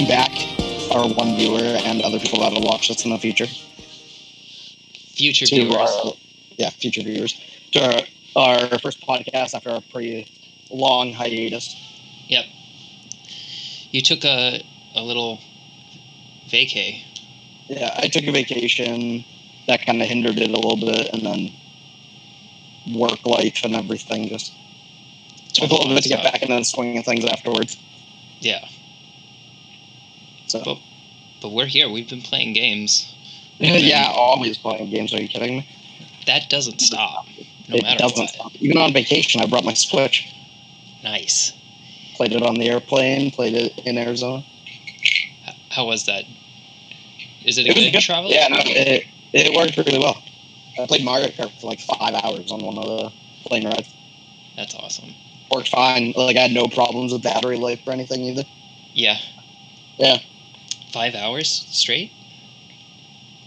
welcome back, our one viewer and other people that will watch this in the future. Future To uh, viewers. our, yeah, future viewers. To our, our first podcast after a pretty long hiatus. Yep. You took a a little vacay. Yeah, I took a vacation. That kind of hindered it a little bit, and then work life and everything just took a little bit to get back into the swing of things afterwards. Yeah, So Well, but we're here. We've been playing games. yeah, always playing games. Are you kidding me? That doesn't stop. No it matter doesn't what. stop. Even on vacation, I brought my Switch. Nice. Played it on the airplane. Played it in Arizona. How was that? Is it a It good, good. travel? Yeah, no, it, it worked really well. I played Mario Kart for like five hours on one of the plane rides. That's awesome. Worked fine. Like I had no problems with battery life or anything either. Yeah. Yeah. Five hours straight?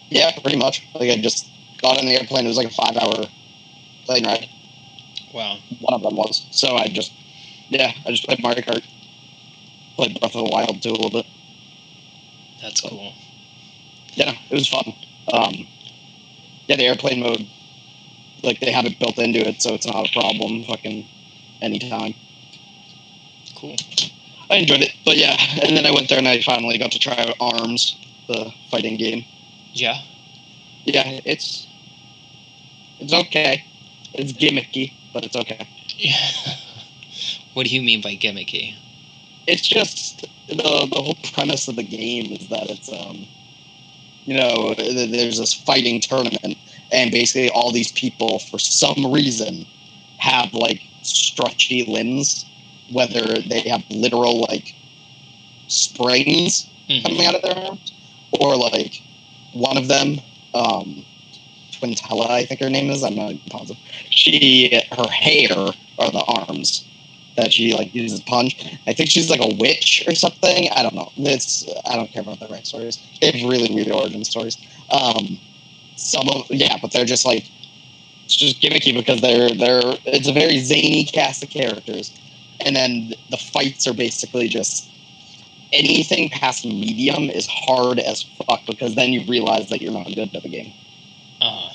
Yeah, pretty much. Like I just got on the airplane. It was like a five-hour plane ride. Wow. One of them was. So I just, yeah, I just played Mario Kart. Played Breath of the Wild too a little bit. That's cool. Yeah, it was fun. Um, yeah, the airplane mode, like they have it built into it, so it's not a problem. Fucking anytime. Cool. I enjoyed it, but yeah, and then I went there and I finally got to try out Arms, the fighting game. Yeah. Yeah, it's it's okay. It's gimmicky, but it's okay. what do you mean by gimmicky? It's just the the whole premise of the game is that it's um, you know, there's this fighting tournament, and basically all these people for some reason have like stretchy limbs, whether they have literal like springs Mhm. coming out of their arms, or like one of them, um, Twintelle, I think her name is. I'm not positive. She, her hair are the arms that she like uses punch. I think she's like a witch or something. I don't know. It's I don't care about the right stories. They have really weird origin stories. Um, some of yeah, but they're just like it's just gimmicky because they're they're it's a very zany cast of characters, and then the fights are basically just anything past medium is hard as fuck because then you realize that you're not good at the game. Uh,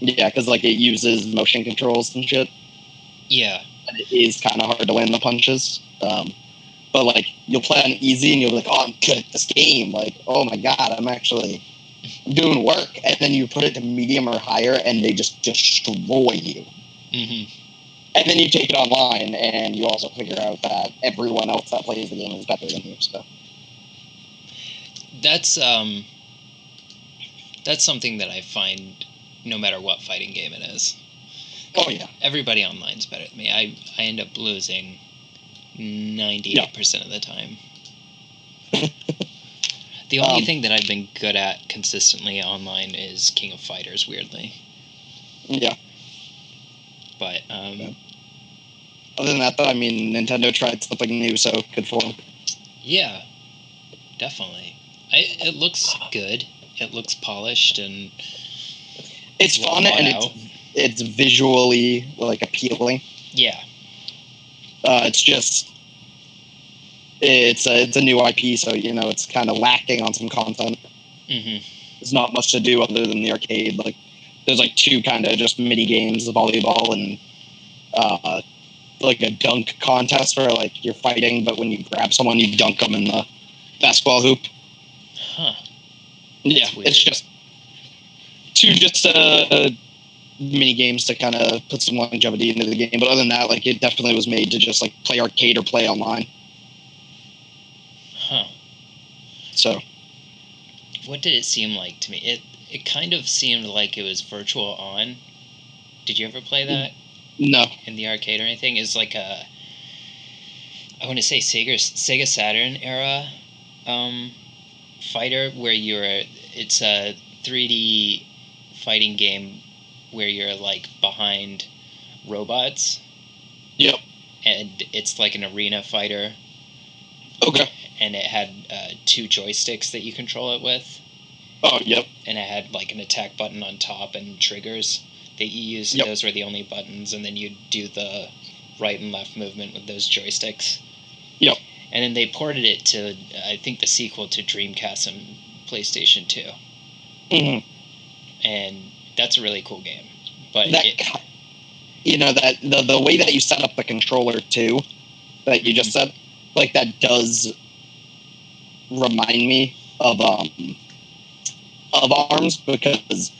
Yeah, because like it uses motion controls and shit, yeah. and it is kind of hard to land the punches. Um, but like you'll play on easy and you'll be like, oh, I'm good at this game. Like, oh my god, I'm actually doing work. And then you put it to medium or higher, and they just destroy you. hmm And then you take it online, and you also figure out that everyone else that plays the game is better than you. So That's um. That's something that I find, no matter what fighting game it is, oh yeah, everybody online's better than me. I I end up losing ninety eight percent of the time. the only Um, thing that I've been good at consistently online is King of Fighters. Weirdly, yeah. but um, Yeah. Other than that, though, I mean, Nintendo tried something new, so good for them. yeah, definitely. I, it looks good. It looks polished and It's fun and it's, it's visually like appealing. yeah, Uh, it's just it's a it's a new IP, so you know it's kind of lacking on some content. hmm There's not much to do other than the arcade. Like there's like two kind of just mini games volleyball and uh, like a dunk contest where like you're fighting, but when you grab someone, you dunk them in the basketball hoop. huh. Yeah, weird. it's just two just uh, mini games to kind of put some longevity into the game. But other than that, like it definitely was made to just like play arcade or play online. Huh. So What did it seem like to me? It it kind of seemed like it was virtual on. Did you ever play that no, in the arcade or anything? Is like a I want to say Sega Sega Saturn era um, fighter where you're it's a 3D fighting game where you're like behind robots. Yep, and it's like an arena fighter. Okay, and it had uh, two joysticks that you control it with. Oh yep, and it had like an attack button on top and triggers you used. Yep. Those were the only buttons, and then you'd do the right and left movement with those joysticks. Yep. and then they ported it to I think the sequel to Dreamcast and PlayStation Two, Mhm. and that's a really cool game. But That, it, you know, that the the way that you set up the controller too, that you just said, like that does remind me of um of arms because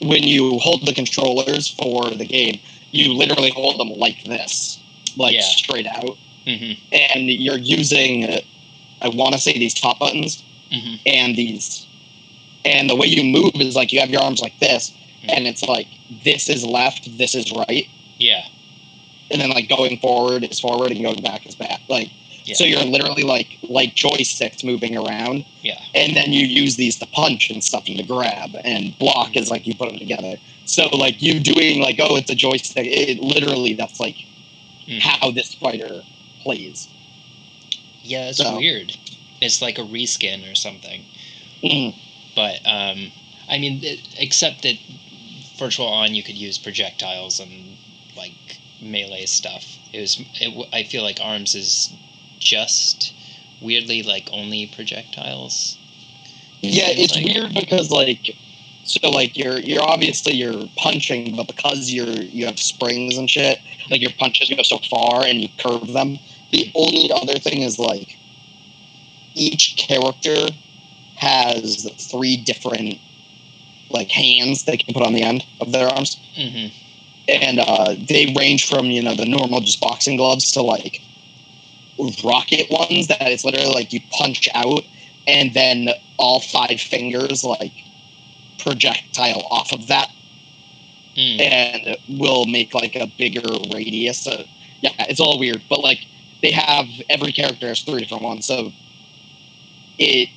when you hold the controllers for the game, you literally hold them like this, like Yeah. straight out, hmm and you're using, I want to say these top buttons hmm and these, and the way you move is like you have your arms like this, and it's like this is left, this is right, yeah, and then like going forward is forward and going back is back, like. yeah, So you're literally like like joysticks moving around, and then you use these to punch and stuff and to grab and block is like you put them together so like you doing like oh it's a joystick it literally that's like Mhm. how this fighter plays yeah. It's So- weird. It's like a reskin or something. Mhm. But um, I mean, it, except that Virtual On, you could use projectiles and like melee stuff. It was. It, I feel like Arms is just weirdly like only projectiles. Yeah it's like. weird because like so like you're you're obviously you're punching but because you're you have springs and shit like your punches go so far and you curve them the only other thing is like each character has three different like hands they can put on the end of their arms hmm and uh, they range from you know the normal just boxing gloves to like rocket ones that it's literally like you punch out and then all five fingers like projectile off of that. Mm. and will make like a bigger radius so, yeah it's all weird. But like they have every character has three different ones. So it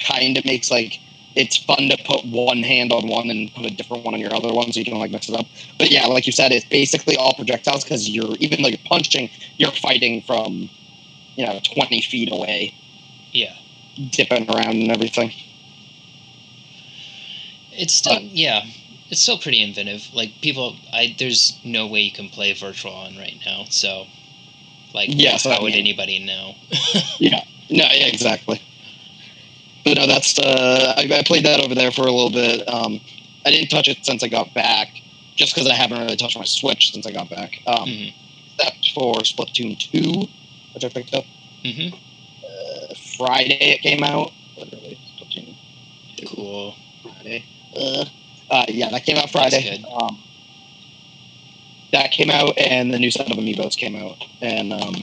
kind of makes like it's fun to put one hand on one and put a different one on your other one so you can like mix it up. But yeah like you said it's basically all projectiles because you're even though you're punching you're fighting from you know 20 feet away. Yeah, dipping around and everything it's still yeah, it's still pretty inventive. Like people, I there's no way you can play Virtual On right now. So, like, Yes, how I would mean- anybody know? Yeah, no, yeah, exactly. But no, that's uh, I, I played that over there for a little bit. Um, I didn't touch it since I got back, just because I haven't really touched my Switch since I got back. Um, Mhm. Except for Splatoon two, which I picked up hmm uh, Friday. It came out. Literally, Cool. Friday. Uh, uh, yeah, that came out Friday. Um, that came out, and the new set of amiibos came out, and um,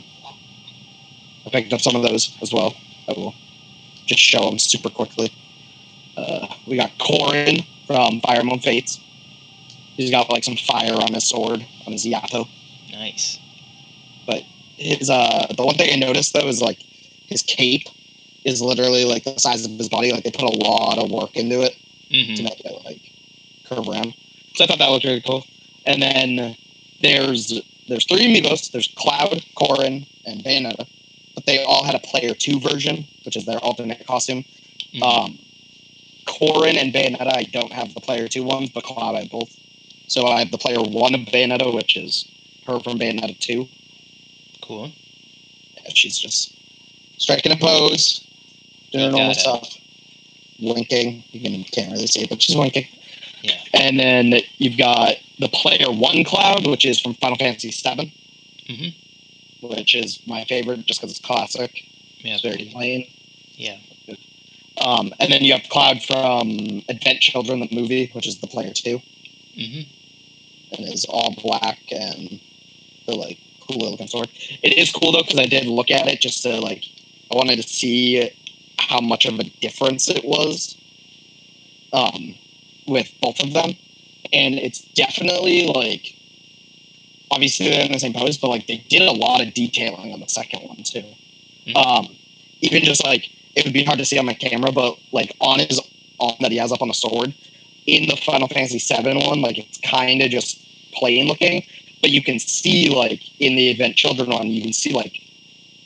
I picked up some of those as well. I will just show them super quickly. Uh, we got Corrin from Fire Emblem Fates. He's got like some fire on his sword, on his Yato. Nice. But his uh, the one thing I noticed though is like his cape is literally like the size of his body. Like they put a lot of work into it hmm to make it like curve around. So I thought that looked really cool. And then there's there's three amiibos. There's Cloud, Corrin, and Bayonetta. But they all had a player two version, which is their alternate costume. Mhm. Um, Corrin and Bayonetta, I don't have the player two ones, but Cloud I have both. So I have the player one of Bayonetta, which is her from Bayonetta two. cool. Yeah, she's just striking a pose, doing Got normal stuff, winking. You can, can't really see it, but she's winking. Yeah. And then you've got the player one cloud, which is from Final Fantasy VII, Mhm. which is my favorite just because it's classic. Yeah. It's very plain. Yeah. Um, and then you have Cloud from Advent Children, the movie, which is the player two, mm-hmm. and is all black and the like cool looking sword. It is cool though because I did look at it just to like I wanted to see how much of a difference it was um, with both of them, and it's definitely like obviously they're in the same pose, but like they did a lot of detailing on the second one too. Mhm. Um, even just like it would be hard to see on my camera, but like on his arm that he has up on the sword in the Final Fantasy VII one, like it's kind of just plain looking, but you can see like in the Advent Children one, you can see like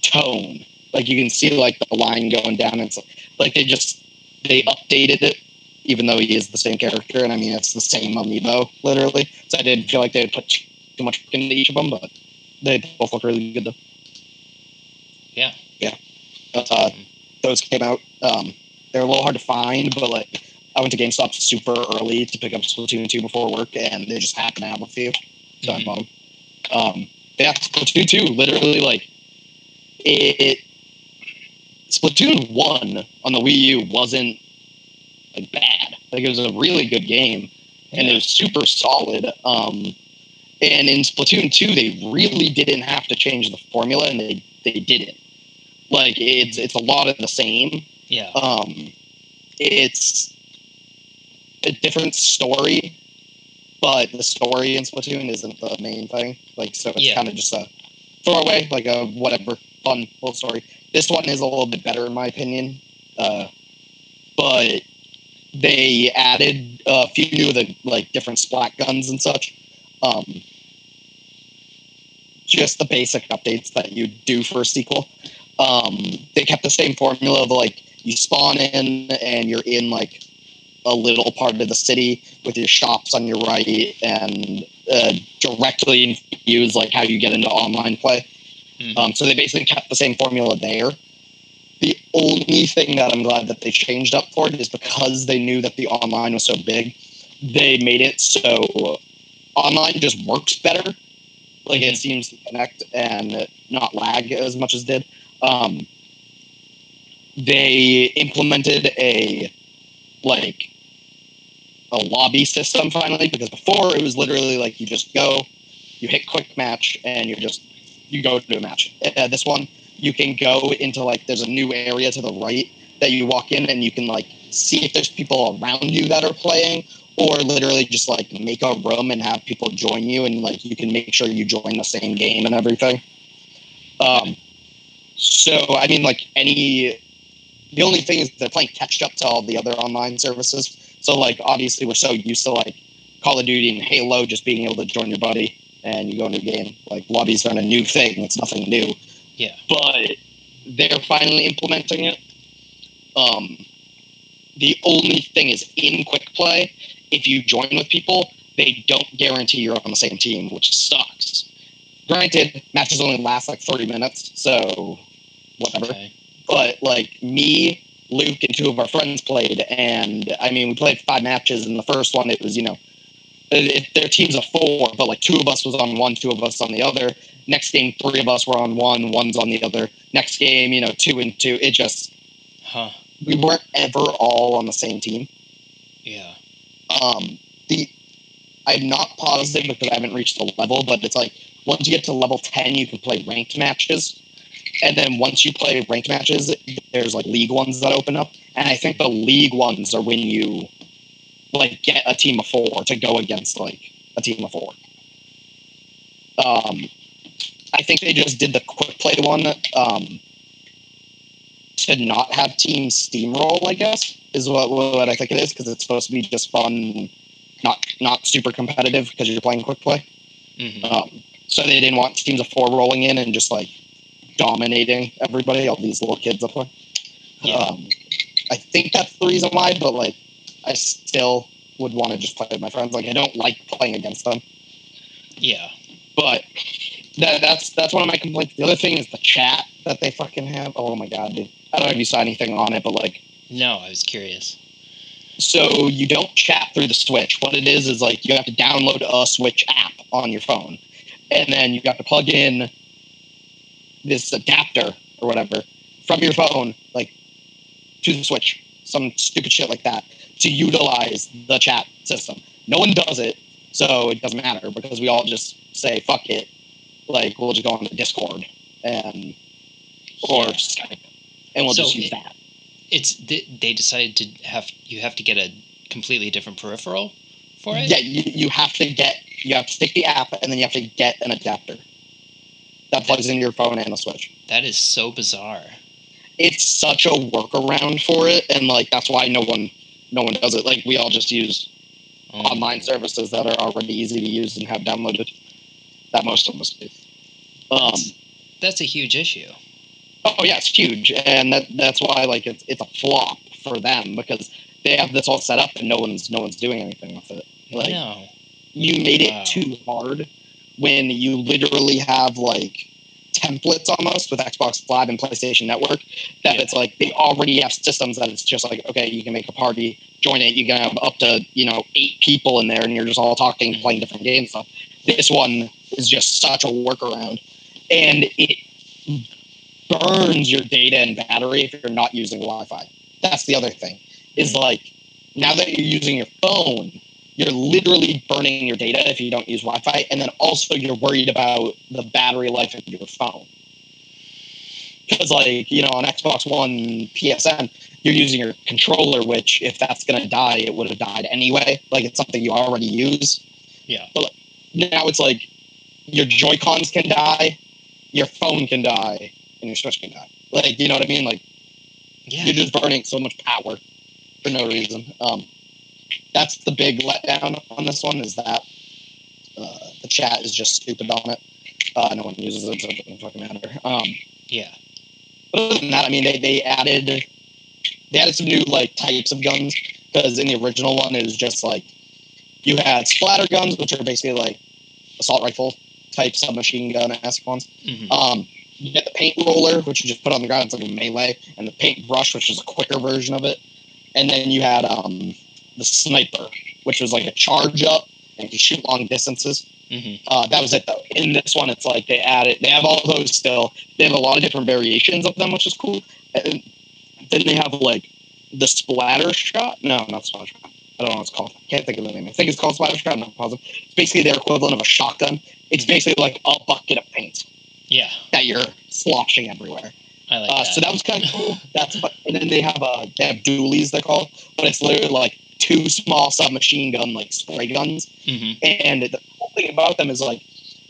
tone, like you can see like the line going down. And so, like they just they updated it, even though he is the same character, and I mean it's the same amiibo literally. So I didn't feel like they would put too much into each of them, but they both look really good though. Yeah. Yeah, Uh, those came out. Um, they're a little hard to find, but like I went to GameStop super early to pick up Splatoon 2 before work, and they just happened to have a few. So Mhm. them. Um, yeah, Splatoon 2, literally, like, it. Splatoon 1 on the Wii U wasn't like bad. Like, it was a really good game, and it was super solid. Um, and in Splatoon 2, they really didn't have to change the formula, and they, they didn't. Like, it's, it's a lot of the same Yeah. um, it's a different story, but the story in Splatoon isn't the main thing. Like, so it's Yeah. kind of just a throwaway, like a whatever fun little story. This one is a little bit better in my opinion, uh, but they added a few of the like different splat guns and such. Um, just the basic updates that you do for a sequel. Um, they kept the same formula of like you spawn in and you're in like a little part of the city with your shops on your right and uh, directly use like how you get into online play. Mhm. Um, so they basically kept the same formula there. The only thing that I'm glad that they changed up for it is because they knew that the online was so big, they made it so online just works better. Like it seems to connect and not lag as much as did. Um, they implemented a like a lobby system finally because before it was literally like you just go, you hit quick match, and you're just you go to a match. Uh, this one you can go into like there's a new area to the right that you walk in and you can like see if there's people around you that are playing or literally just like make a room and have people join you and like you can make sure you join the same game and everything um so i mean like any the only thing is they're playing catch up to all the other online services so like obviously we're so used to like call of duty and halo just being able to join your buddy and you go into a game like lobbies aren't a new thing it's nothing new Yeah. but they're finally implementing it um the only thing is in quick play if you join with people they don't guarantee you're on the same team which sucks granted matches only last like 30 minutes so whatever Okay. but like me, Luke, and two of our friends played, and I mean, we played five matches. And the first one, it was you know, it, their teams of four, but like two of us was on one, two of us on the other. Next game, three of us were on one, one's on the other. Next game, you know, two and two. It just Huh. we weren't ever all on the same team. Yeah. Um, the I'm not positive because I haven't reached the level, but it's like once you get to level ten, you can play ranked matches, and then once you play ranked matches, there's like league ones that open up, and I think the league ones are when you like get a team of four to go against like a team of four. Um, I think they just did the quick play one um, to not have teams steamroll. I guess is what what I think it is because it's supposed to be just fun, not not super competitive because you're playing quick play. hmm Um, so they didn't want teams of four rolling in and just like dominating everybody, all these little kids up there. Yeah. Um, I think that's the reason why, but like, I still would want to just play with my friends. Like, I don't like playing against them, Yeah. but that, that's that's one of my complaints. The other thing is the chat that they fucking have. Oh my god, dude! I don't know if you saw anything on it, but like, No, I was curious. so you don't chat through the Switch. What it is is like you have to download a Switch app on your phone, and then you have to plug in this adapter or whatever from your phone, like to the Switch, some stupid shit like that, to utilize the chat system. No one does it, so it doesn't matter because we all just say fuck it. Like we'll just go on the Discord and or Yeah. Skype, and we'll So just use it- that. It's they, they decided to have you have to get a completely different peripheral for it. Yeah, you, you have to get you have to stick the app and then you have to get an adapter that plugs into your phone and a switch. That is so bizarre. It's such a workaround for it, and like that's why no one no one does it. Like we all just use online services that are already easy to use and have downloaded. That most of us do. Um, That's a huge issue. oh yeah, it's huge, and that that's why like it's it's a flop for them because they have this all set up and no one's no one's doing anything with it. Like, no. you made it too hard when you literally have like templates almost with Xbox Live and PlayStation Network. That Yeah. it's like they already have systems that it's just like okay, you can make a party, join it. You can have up to you know eight people in there, and you're just all talking, Mhm. playing different games. Stuff. This one is just such a workaround, and it burns your data and battery if you're not using Wi-Fi. That's the other thing. Is like now that you're using your phone, you're literally burning your data if you don't use Wi-Fi, and then also you're worried about the battery life of your phone. Because like you know on Xbox One PSN, you're using your controller, which if that's gonna die, it would have died anyway. Like it's something you already use. Yeah. But now it's like your Joy Cons can die, your phone can die, and your Switch can die. Like you know what I mean? Like Yeah. you're just burning so much power for no reason. Um, that's the big letdown on this one is that uh, the chat is just stupid on it. Uh, no one uses it, so it doesn't fucking matter. Um, Yeah. but other than that, I mean, they, they added they added some new like types of guns because in the original one it was just like you had splatter guns, which are basically like assault rifle type submachine gun esque ones. Mhm. Um, you get the paint roller, which you just put on the ground, it's like a melee, and the paint brush, which is a quicker version of it. And then you had um, the sniper, which was like a charge up and you shoot long distances. Mhm. Uh, that was it though. In this one, it's like they added, they have all those still. They have a lot of different variations of them, which is cool. And then they have like the splatter shot. No, not splatter shot. I don't know what it's called. I Can't think of the name. I think it's called splatter shot. I'm not positive. It's basically their equivalent of a shotgun. It's basically like a bucket of paint Yeah. that you're sloshing everywhere. I like Uh, that. so that was kind of cool. That's fu- and then they have uh they have dualies they're called, but it's literally like two small submachine gun like spray guns. hmm And the cool thing about them is like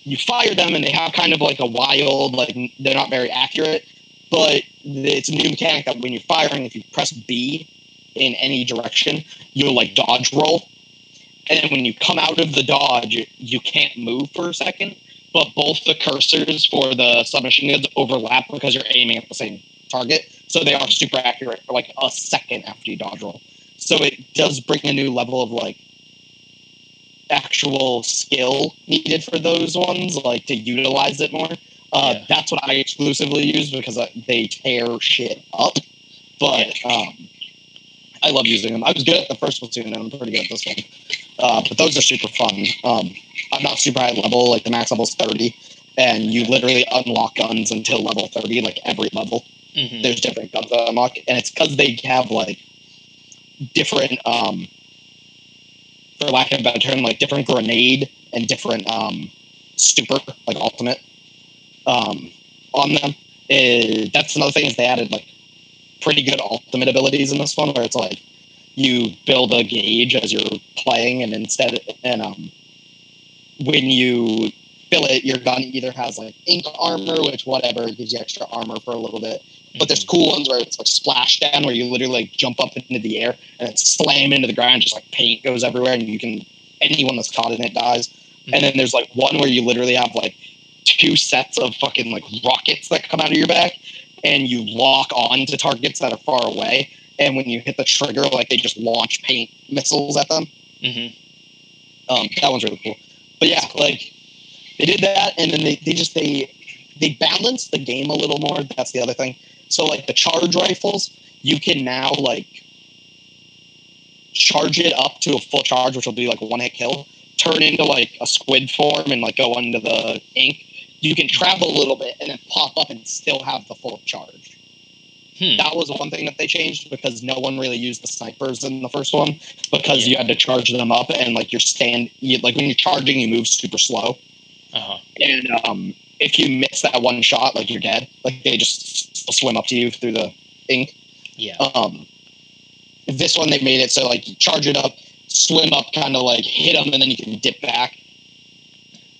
you fire them and they have kind of like a wild like they're not very accurate, but it's a new mechanic that when you're firing, if you press B in any direction, you'll like dodge roll. And then when you come out of the dodge, you can't move for a second, but both the cursors for the submachine guns overlap because you're aiming at the same target. So they are super accurate for like a second after you dodge roll. So it does bring a new level of like actual skill needed for those ones, like to utilize it more. Uh, Yeah. That's what I exclusively use because uh, they tear shit up. But um, I love using them. I was good at the first Splatoon, and I'm pretty good at this one. Uh, but those are super fun. Um, I'm not super high level; like the max level is 30, and you literally unlock guns until level 30, like every level hmm there's different guns that unlock, and it's because they have like different, um, for lack of a better term, like different grenade and different um, stupor, like ultimate, um, on them. Uh, that's another thing is they added like pretty good ultimate abilities in this one, where it's like you build a gauge as you're playing, and instead, and um, when you fill it, your gun either has like ink armor, which whatever gives you extra armor for a little bit, but there's cool ones where it's like splashdown, where you literally like jump up into the air and then slam into the ground, just like paint goes everywhere, and you can anyone that's caught in it dies. And then there's like one where you literally have like two sets of fucking like rockets that come out of your back, and you lock on to targets that are far away. And when you hit the trigger, like they just launch paint missiles at them. hmm Um, that one's really cool. But yeah, like they did that, and then they, they just they they balanced the game a little more. That's the other thing. So like the charge rifles, you can now like charge it up to a full charge, which will be like a one hit kill. Turn into like a squid form and like go under the ink. You can travel a little bit and then pop up and still have the full charge. Hmm. That was one thing that they changed because no one really used the snipers in the first one because Yeah. you had to charge them up and like your stand, you, like when you're charging, you move super slow. Uh-huh. And um, if you miss that one shot, like you're dead. Like they just swim up to you through the ink. Yeah. Um, this one they made it so like you charge it up, swim up, kind of like hit them, and then you can dip back.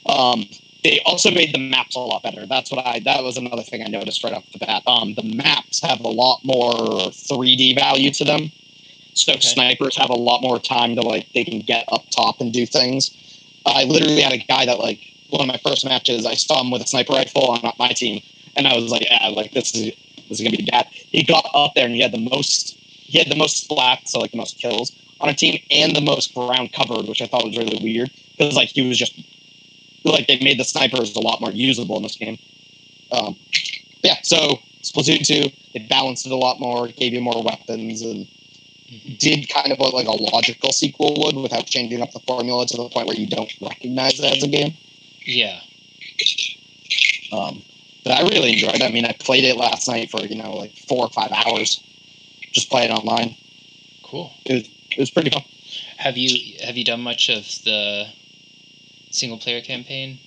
Um, they also made the maps a lot better. That's what I. That was another thing I noticed right off the bat. Um, the maps have a lot more 3D value to them. So Okay. snipers have a lot more time to like they can get up top and do things. I literally had a guy that like one of my first matches. I saw him with a sniper rifle on my team, and I was like, yeah, like this is this is gonna be bad. He got up there and he had the most he had the most splats, so like the most kills on a team, and the most ground covered, which I thought was really weird because like he was just like they made the snipers a lot more usable in this game. Um, yeah, so Splatoon two, it balanced it a lot more, gave you more weapons, and did kind of what like a logical sequel would without changing up the formula to the point where you don't recognize it as a game. Yeah. Um, but I really enjoyed it. I mean, I played it last night for you know like four or five hours, just playing online. Cool. It was pretty fun. Have you have you done much of the single player campaign?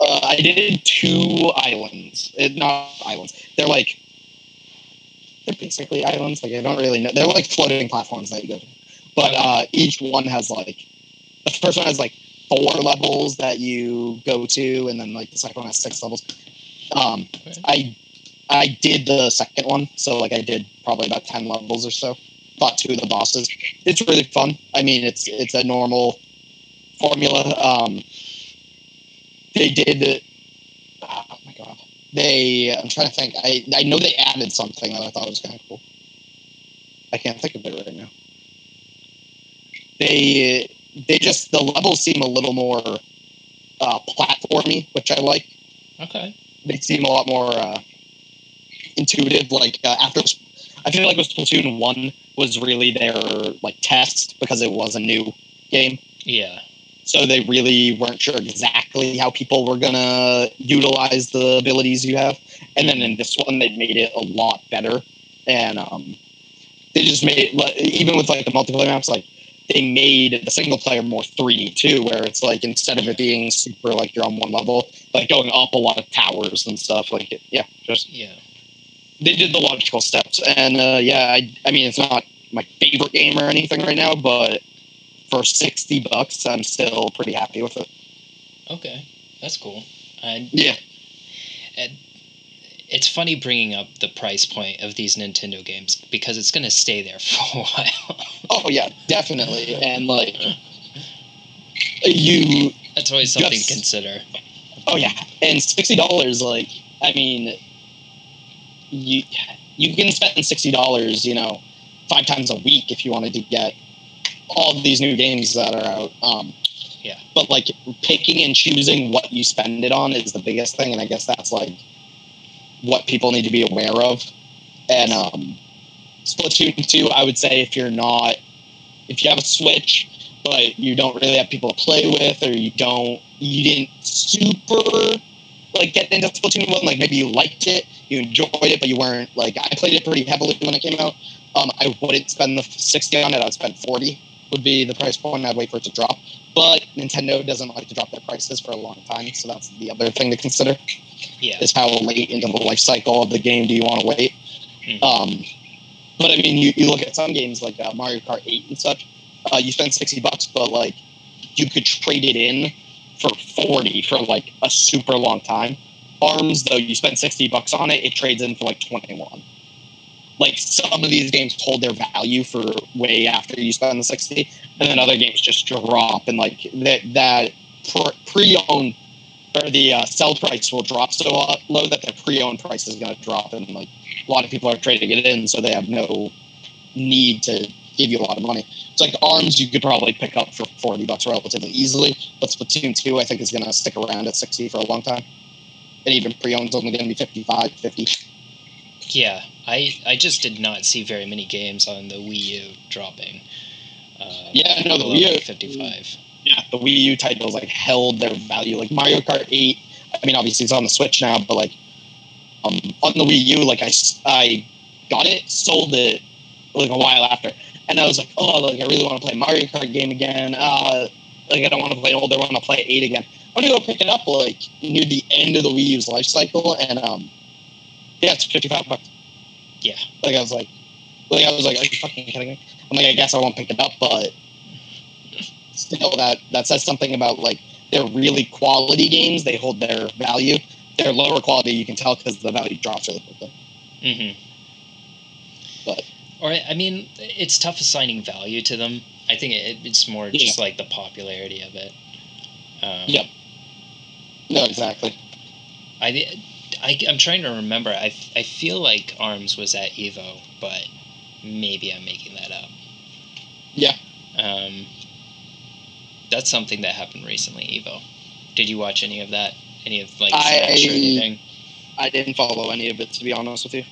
Uh, I did two islands. It, not islands. They're like they're basically islands. Like I don't really know. They're like floating platforms that you go to. But uh, each one has like the first one has like four levels that you go to, and then like the second one has six levels. Um, Okay. I I did the second one, so like I did probably about ten levels or so. Fought two of the bosses. It's really fun. I mean, it's it's a normal formula. Um, they did. Oh my god! They. I'm trying to think. I I know they added something that I thought was kind of cool. I can't think of it right now. They they just the levels seem a little more uh, platformy, which I like Okay. they seem a lot more uh, intuitive. Like uh, after, I feel like with Splatoon one was really their like test because it was a new game, Yeah. so they really weren't sure exactly how people were gonna utilize the abilities you have. And then in this one, they made it a lot better, and um, they just made it even with like the multiplayer maps, like they made the single player more 3D too, where it's like instead of it being super like you're on one level, like going up a lot of towers and stuff. Like it, yeah, just Yeah. they did the logical steps, and uh, yeah, I, I mean it's not my favorite game or anything right now, but for sixty bucks, I'm still pretty happy with it. Okay. That's cool. And Yeah, it's funny bringing up the price point of these Nintendo games because it's going to stay there for a while. oh yeah, definitely, and like you That's always something Yes. to consider. Oh yeah, and sixty dollars. Like, I mean, you you can spend sixty dollars, you know, five times a week if you wanted to get all these new games that are out. Um, Yeah. But like picking and choosing what you spend it on is the biggest thing, and I guess that's like what people need to be aware of. And um, Splatoon two, I would say if you're not, if you have a Switch, but you don't really have people to play with, or you don't, you didn't super like get into Splatoon one. Like maybe you liked it, you enjoyed it, but you weren't like I played it pretty heavily when it came out. Um, I wouldn't spend the sixty on it. I'd spend forty would be the price point. I'd wait for it to drop. But Nintendo doesn't like to drop their prices for a long time, so that's the other thing to consider Yeah. is how late into the life cycle of the game do you want to wait. Mhm. Um, but I mean, you, you look at some games like uh, Mario Kart 8 and such, uh, you spend 60 bucks, but like you could trade it in for 40 for like a super long time. Arms, though, you spend 60 bucks on it, it trades in for like 21. Like some of these games hold their value for way after you spend the 60, and then other games just drop and like that, that pre owned or the uh, sell price will drop so low that the pre-owned price is going to drop, and like a lot of people are trading it in, so they have no need to give you a lot of money. It's like Arms, you could probably pick up for forty bucks relatively easily, but Splatoon two, I think, is going to stick around at sixty for a long time, and even pre-owned is only going to be 55, 50. Yeah. I, I just did not see very many games on the Wii U dropping. Uh, Yeah, no, the Wii U- 55. Yeah, the Wii U titles like held their value. Like Mario Kart eight, I mean, obviously it's on the Switch now, but like um, on the Wii U, like I I got it, sold it like a while after, and I was like, oh, like I really want to play Mario Kart game again. Uh, like I don't want to play old, I want to play eight again. I'm gonna go pick it up like near the end of the Wii U's life cycle, and um, yeah, it's fifty five bucks. Yeah. Like I was like, like I was like, are you fucking kidding me? I'm like, I guess I won't pick it up, but still, that that says something about like they're really quality games. They hold their value. They're lower quality, you can tell because the value drops really quickly. hmm But- or I mean, it's tough assigning value to them. I think it, it's more just like the popularity of it. Um, Yep. No, exactly. I, I I'm trying to remember. I I feel like Arms was at Evo, but maybe I'm making that up. Yeah. Um. That's something that happened recently. Evo. Did you watch any of that? Any of like I- Smash or anything? I didn't follow any of it to be honest with you.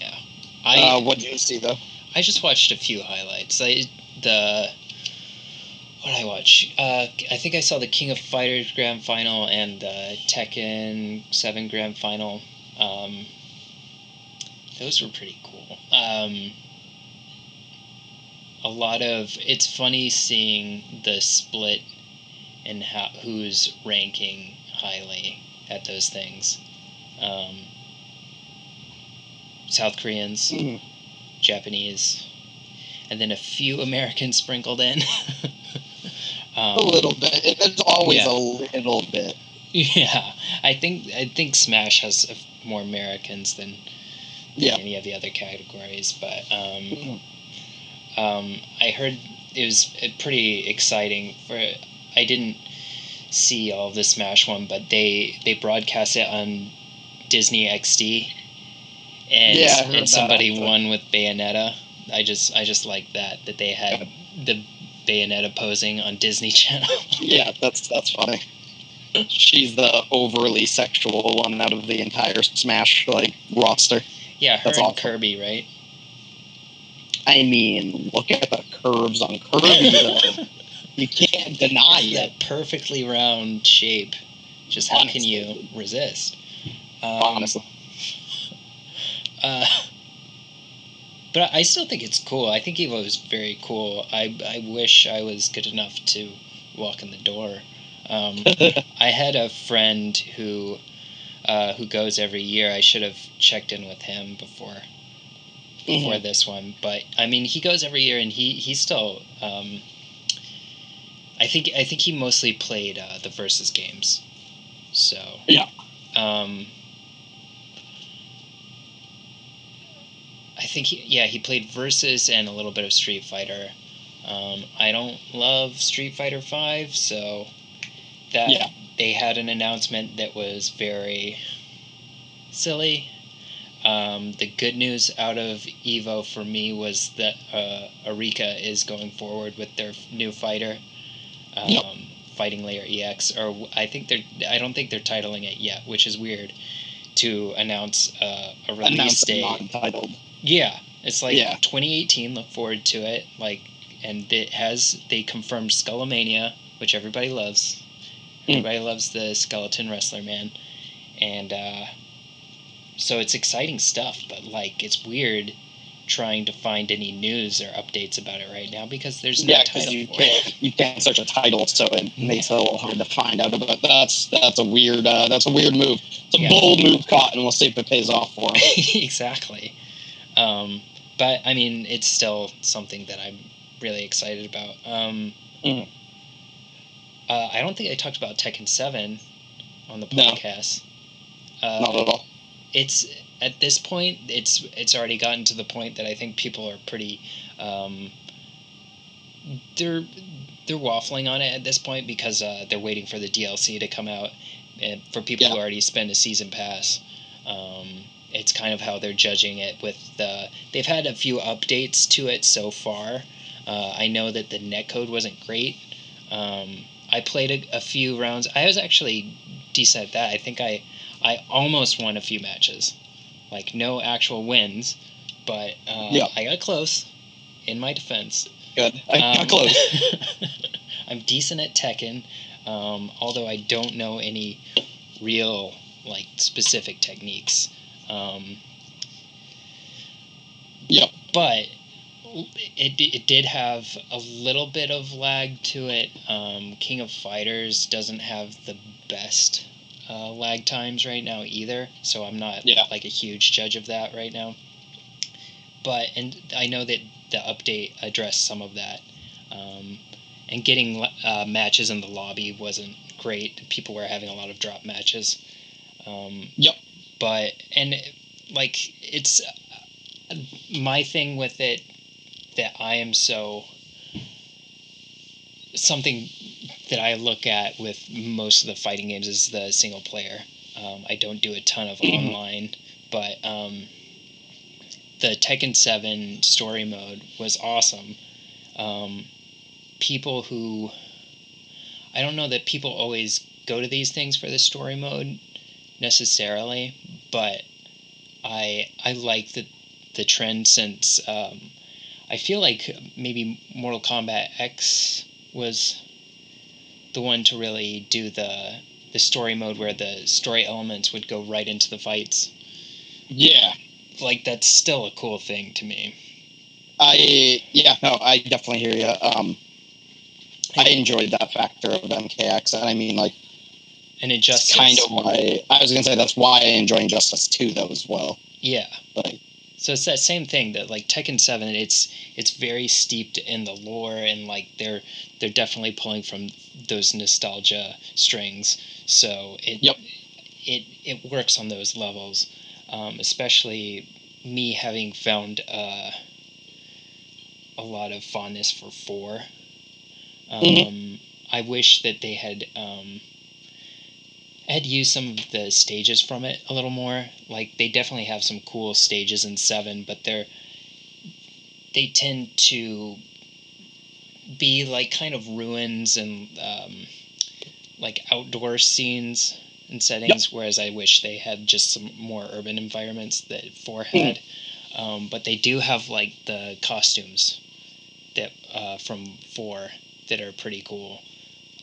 Yeah. I uh, what did you see though? I just watched a few highlights. I the what did I watch? Uh, I think I saw the King of Fighters Grand Final and the Tekken Seven Grand Final. Um, those were pretty cool. Um, a lot of it's funny seeing the split and how who's ranking highly at those things. Um, South Koreans, Mhm. Japanese, and then a few Americans sprinkled in. um, A little bit. It's always Yeah. a little bit. Yeah, I think I think Smash has more Americans than, than Yeah. any of the other categories, but um, Mhm. um, I heard it was uh, pretty exciting. For I didn't see all of the Smash one, but they they broadcast it on Disney XD, and Yeah, and somebody won with Bayonetta. I just I just like that that they had the Bayonetta posing on Disney Channel. Yeah, that's that's funny. She's the overly sexual one out of the entire Smash like roster. yeah, her That's and awesome. Kirby, right? I mean, look at the curves on Kirby. though. you can't deny it. that perfectly round shape. Just how can you resist? Um, Honestly, Uh, but I still think it's cool. I think Evo is very cool. I, I wish I was good enough to walk in the door. Um, I had a friend who uh, who goes every year. I should have checked in with him before before Mhm. this one. But I mean, he goes every year, and he he still. Um, I think I think he mostly played uh, the versus games. So Yeah. Um, I think he, yeah he played versus and a little bit of Street Fighter. Um, I don't love Street Fighter Five, so that Yeah. they had an announcement that was very silly. Um, the good news out of Evo for me was that uh, Arika is going forward with their new fighter, um, Yep. Fighting Layer EX, or I think they're I don't think they're titling it yet, which is weird to announce uh, a release announced and date. Yeah, it's like Yeah. 2018. Look forward to it. Like, and it has they confirmed Skullomania, which everybody loves. Mm. Everybody loves the skeleton wrestler man, and uh, so it's exciting stuff. But like, it's weird trying to find any news or updates about it right now because there's no Yeah, title you for it. can't you can't search a title, so it makes it a little hard to find out. But that's that's a weird uh, that's a weird move. It's a Yeah. bold move caught, and we'll see if it pays off for him. exactly. Um, but I mean, it's still something that I'm really excited about. Um, Mhm. uh, I don't think I talked about Tekken Seven on the No. podcast. Uh, Not at all. it's at this point, it's it's already gotten to the point that I think people are pretty. Um, they're they're waffling on it at this point because uh, they're waiting for the DLC to come out, and for people who already spend a season pass. Um, it's kind of how they're judging it with the they've had a few updates to it so far uh, i know that the netcode wasn't great um, i played a, a few rounds i was actually decent at that i think i i almost won a few matches like no actual wins but uh, Yeah. i got close in my defense Good. I got um, close. I'm decent at Tekken, um, although I don't know any real like specific techniques. Um, Yep. But it, it did have a little bit of lag to it. Um, King of Fighters doesn't have the best uh, lag times right now either, so I'm not Yeah. like a huge judge of that right now. But and I know that the update addressed some of that. Um, and getting uh, matches in the lobby wasn't great. People were having a lot of drop matches. Um, Yep. But and like it's my thing with it that I am so something that I look at with most of the fighting games is the single player. Um, I don't do a ton of online, but um, the Tekken Seven story mode was awesome. Um, people who I don't know that people always go to these things for the story mode necessarily, but I I like the the trend since um, I feel like maybe Mortal Kombat X was the one to really do the the story mode where the story elements would go right into the fights. Yeah, Like that's still a cool thing to me. I yeah no I definitely hear you. Um, I enjoyed that factor of MKX, and I mean like And Injustice kind of why I was gonna say that's why I enjoy Injustice 2 though as well. Yeah. Like So it's that same thing that like Tekken Seven, it's it's very steeped in the lore and like they're they're definitely pulling from those nostalgia strings. So it Yep. it it works on those levels, um, especially me having found uh, a lot of fondness for four. Um, Mhm. I wish that they had um, had used some of the stages from it a little more. Like they definitely have some cool stages in seven, but they're they tend to be like kind of ruins and um, like outdoor scenes and settings. Whereas I wish they had just some more urban environments that four had. Um, but they do have like the costumes that uh, from four that are pretty cool.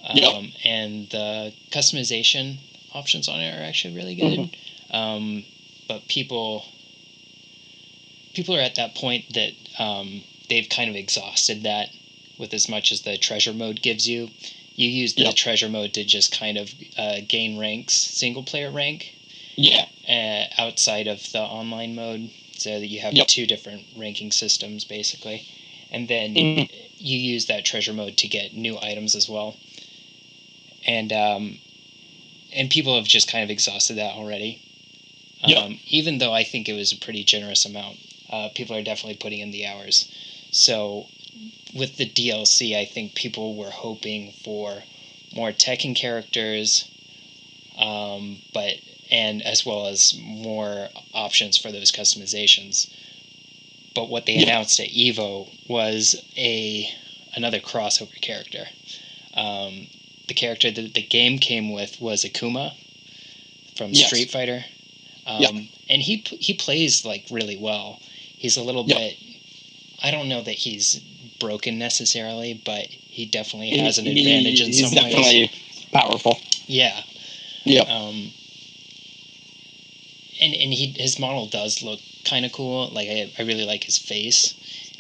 Um, Yep. And the customization options on it are actually really good. Um, but people people are at that point that um, they've kind of exhausted that with as much as the treasure mode gives you. You use the Yep. treasure mode to just kind of uh, gain ranks, single player rank, yeah, uh, outside of the online mode, so that you have Yep. two different ranking systems basically, and then Mhm. you use that treasure mode to get new items as well. And um, and people have just kind of exhausted that already. Yep. Um, even though I think it was a pretty generous amount, uh, people are definitely putting in the hours. So with the DLC, I think people were hoping for more Tekken characters, um, but and as well as more options for those customizations. But what they Yeah. announced at Evo was a another crossover character. Um, the character that the game came with was Akuma from Yes. Street Fighter, um, Yeah. and he he plays like really well. He's a little Yeah. bit. I don't know that he's broken necessarily, but he definitely has an he- advantage in some ways. definitely powerful. Yeah. Yeah. Um, and and he his model does look kind of cool. Like I, I really like his face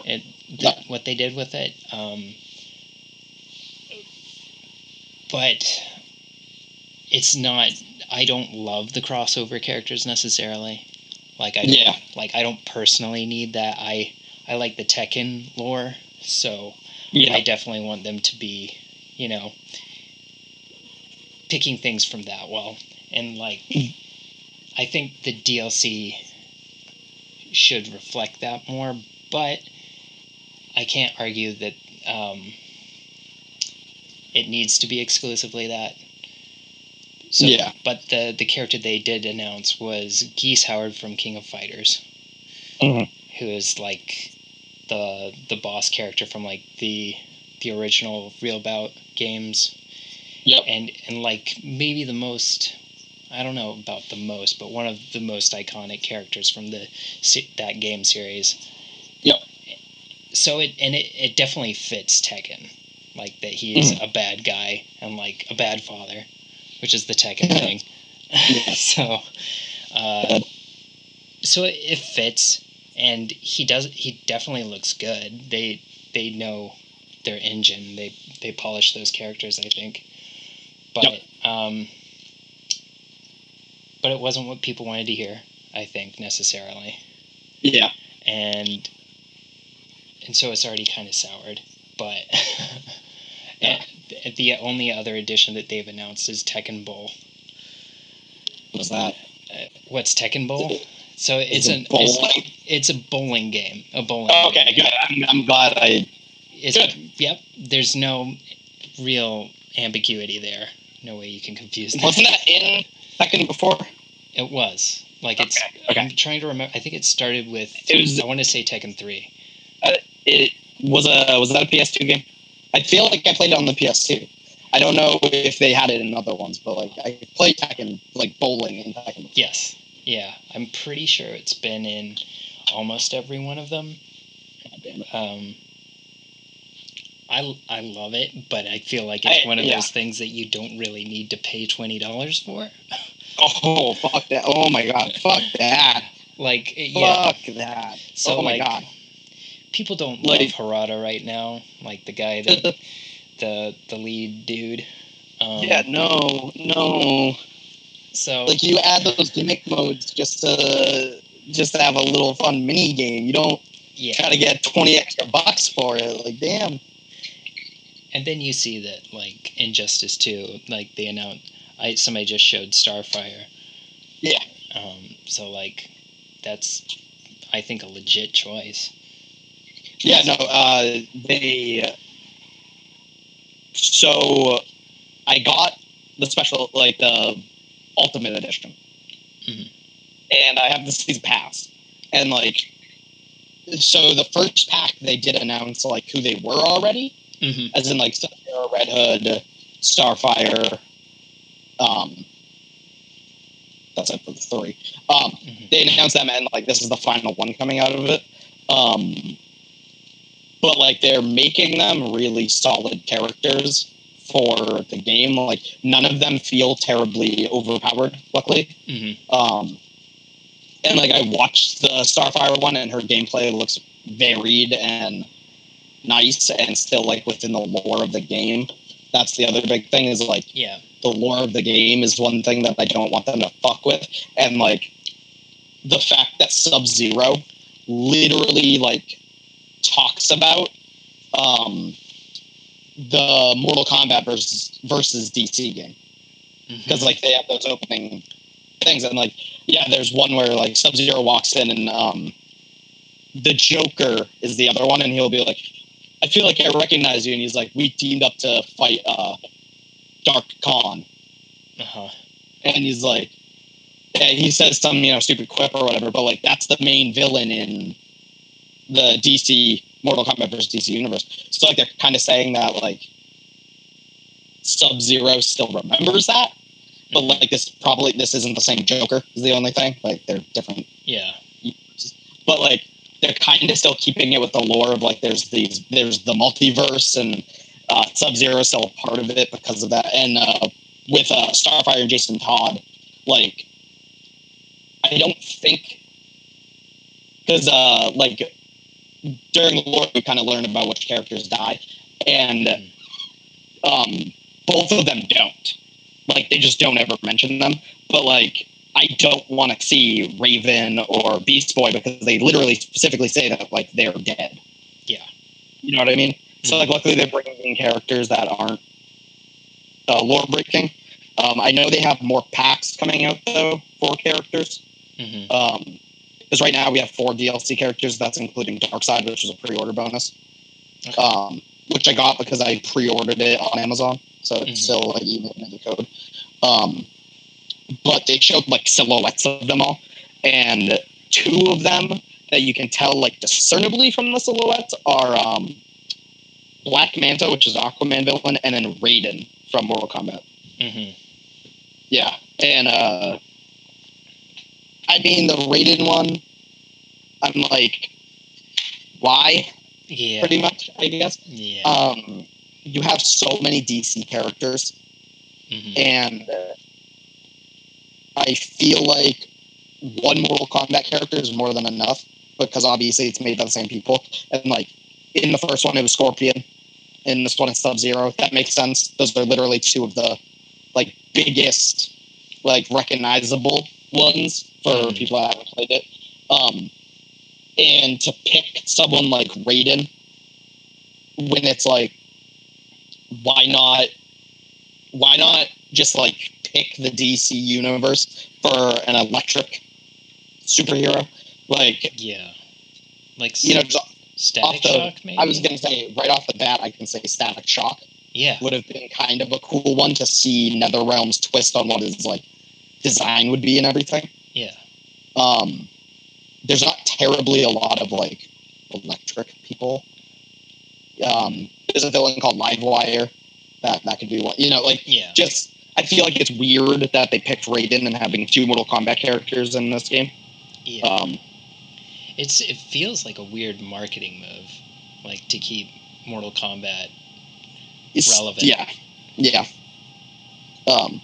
and th- Yeah. what they did with it. Um, but it's not. I don't love the crossover characters necessarily. Like I Yeah, like I don't personally need that. I I like the Tekken lore, so yeah, I definitely want them to be, you know, picking things from that well. And like, I think the DLC should reflect that more, but I can't argue that um, it needs to be exclusively that. So, Yeah. But the the character they did announce was Geese Howard from King of Fighters, Mhm. who is like the the boss character from like the the original Real Bout games. Yep. And and like maybe the most I don't know about the most, but one of the most iconic characters from the that game series. Yep. So it and it, it definitely fits Tekken, like that he's a bad guy and like a bad father, which is the Tekken thing. Yeah. so, uh, so it, it fits, and he does. He definitely looks good. They they know their engine. They they polish those characters. I think, but Yep. um, but it wasn't what people wanted to hear. I think necessarily, yeah, and and so it's already kind of soured. But Yeah. the only other addition that they've announced is Tekken Bowl. what's that? Uh, what's Tekken Bowl? So it's Is it an it's, it's a bowling game. A bowling. Oh, okay, game. good. I'm, I'm glad I. It's, Good. Yep. There's no real ambiguity there. No way you can confuse that. Wasn't that in second before? It was like it's. Okay, okay. I'm trying to remember. I think it started with. It was- I want to say Tekken three. Uh, it was a was that a PS2 game? I feel like I played it on the PS2. I don't know if they had it in other ones, but like I played Tekken like bowling in Tekken. Yes. Yeah, I'm pretty sure it's been in almost every one of them. God damn it. Um, I, I love it, but I feel like it's I- one of yeah. those things that you don't really need to pay twenty dollars for. Oh fuck that! Oh my god! Fuck that! Like, it- yeah, Fuck that! So, oh my like, god! People don't Like- love Harada right now. Like the guy that the the lead dude. Um, yeah, no, no. So Like you add those gimmick modes just to just to have a little fun mini game. You don't yeah, try to get twenty extra bucks for it. Like damn. and then you see that like Injustice Two, like they announced. I somebody just showed Starfire. Yeah. Um. So like, that's I think a legit choice. Yeah, no, uh, they. So, I got the special, like the Ultimate Edition, Mhm. and I have the season pass, and like, so the first pack they did announce like who they were already, Mm-hmm. as in like Sub-Zero, Red Hood, Starfire, um. That's it for the three. Um, Mhm. they announced them and like this is the final one coming out of it. Um, but like they're making them really solid characters for the game. Like none of them feel terribly overpowered. Luckily, Mm-hmm. um, and like I watched the Starfire one, and her gameplay looks varied and nice, and still like within the lore of the game. That's the other big thing is like Yeah. the lore of the game is one thing that I don't want them to fuck with, and like the fact that Sub Zero literally like talks about um, the Mortal Kombat versus versus DC game because like they have those opening things, and like yeah, there's one where like Sub Zero walks in and um, the Joker is the other one, and he'll be like, "I feel like I recognize you," and he's like, "We teamed up to fight uh, Dark Khan." Uh-huh. and he's like, and he says some you know stupid quip or whatever, but like that's the main villain in the DC Mortal Kombat versus DC universe. So like they're kind of saying that like Sub Zero still remembers that, but like this probably this isn't the same Joker. Is the only thing like they're different, Yeah. but like they're kind of still keeping it with the lore of like there's these there's the multiverse and uh, Sub Zero is still a part of it because of that, and uh, with uh, Starfire and Jason Todd, like I don't think because uh, like during the lore we kind of learn about which characters die, and um, both of them don't. Like they just don't ever mention them, but like. I don't want to see Raven or Beast Boy because they literally specifically say that like they're dead. Yeah. You know what I mean? So like, luckily they're bringing in characters that aren't uh, lore breaking. Um, I know they have more packs coming out though for characters. Mm-hmm. Um, because right now we have four DLC characters. That's including Darkseid, which is a pre-order bonus. Okay. Um, which I got because I pre-ordered it on Amazon, so it's Mhm. still like even in the code. Um, but they showed like silhouettes of them all, and two of them that you can tell like discernibly from the silhouettes are um, Black Manta, which is Aquaman villain, and then Raiden from Mortal Kombat. Mm-hmm. Yeah, and uh, I mean the Raiden one. I'm like, why? Yeah. Pretty much, I guess. Yeah. Um, you have so many DC characters, Mhm. and uh, I feel like one Mortal Kombat character is more than enough because obviously it's made by the same people. And like in the first one, it was Scorpion. In this one, it's Sub Zero. That makes sense. Those are literally two of the like biggest, like recognizable ones for Mhm. people that haven't played it. Um, and to pick someone like Raiden when it's like, why not? Why not just like pick the DC universe for an electric superhero? Like, yeah. Like you know, Static the- Shock, maybe. I was gonna say right off the bat, I can say Static Shock Yeah. would have been kind of a cool one to see NetherRealm's twist on what his like design would be and everything. Yeah. Um, there's not terribly a lot of like electric people. Um, there's a villain called Livewire that that could be one. You know, like Yeah. just I feel like it's weird that they picked Raiden and having two Mortal Kombat characters in this game. Yeah. Um, It's it feels like a weird marketing move, like to keep Mortal Kombat. Relevant. Yeah, yeah. Um,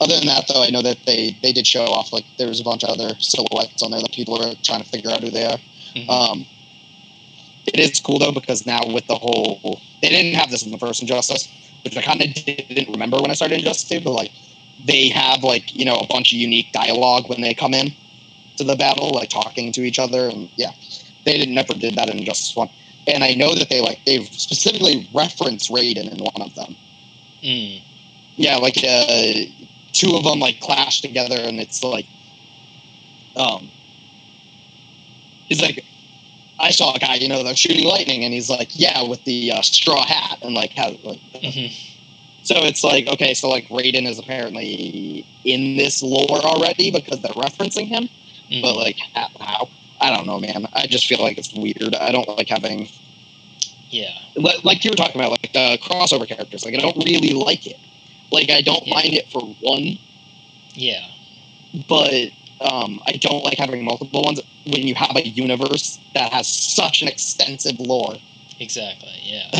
other than that, though, I know that they they did show off like there was a bunch of other silhouettes on there that people are trying to figure out who they are. Mhm. Um, it is cool though because now with the whole they didn't have this in the first Injustice, which I kind of didn't remember when I started Injustice 2, but like they have like you know a bunch of unique dialogue when they come in to the battle, like talking to each other, and yeah, they didn't never did that in Injustice One. And I know that they like they've specifically referenced Raiden in one of them. Mm. Yeah, like uh, two of them like clash together, and it's like, um, he's like, I saw a guy, you know, they're shooting lightning, and he's like, yeah, with the uh, straw hat, and like how like. Mhm. So it's like okay, so like Raiden is apparently in this lore already because they're referencing him, Mhm. but like how- how? I don't know, man. I just feel like it's weird. I don't like having yeah, like you were talking about, like the crossover characters. Like I don't really like it. Like I don't Yeah. mind it for one, yeah, but um, I don't like having multiple ones when you have a universe that has such an extensive lore. exactly. Yeah,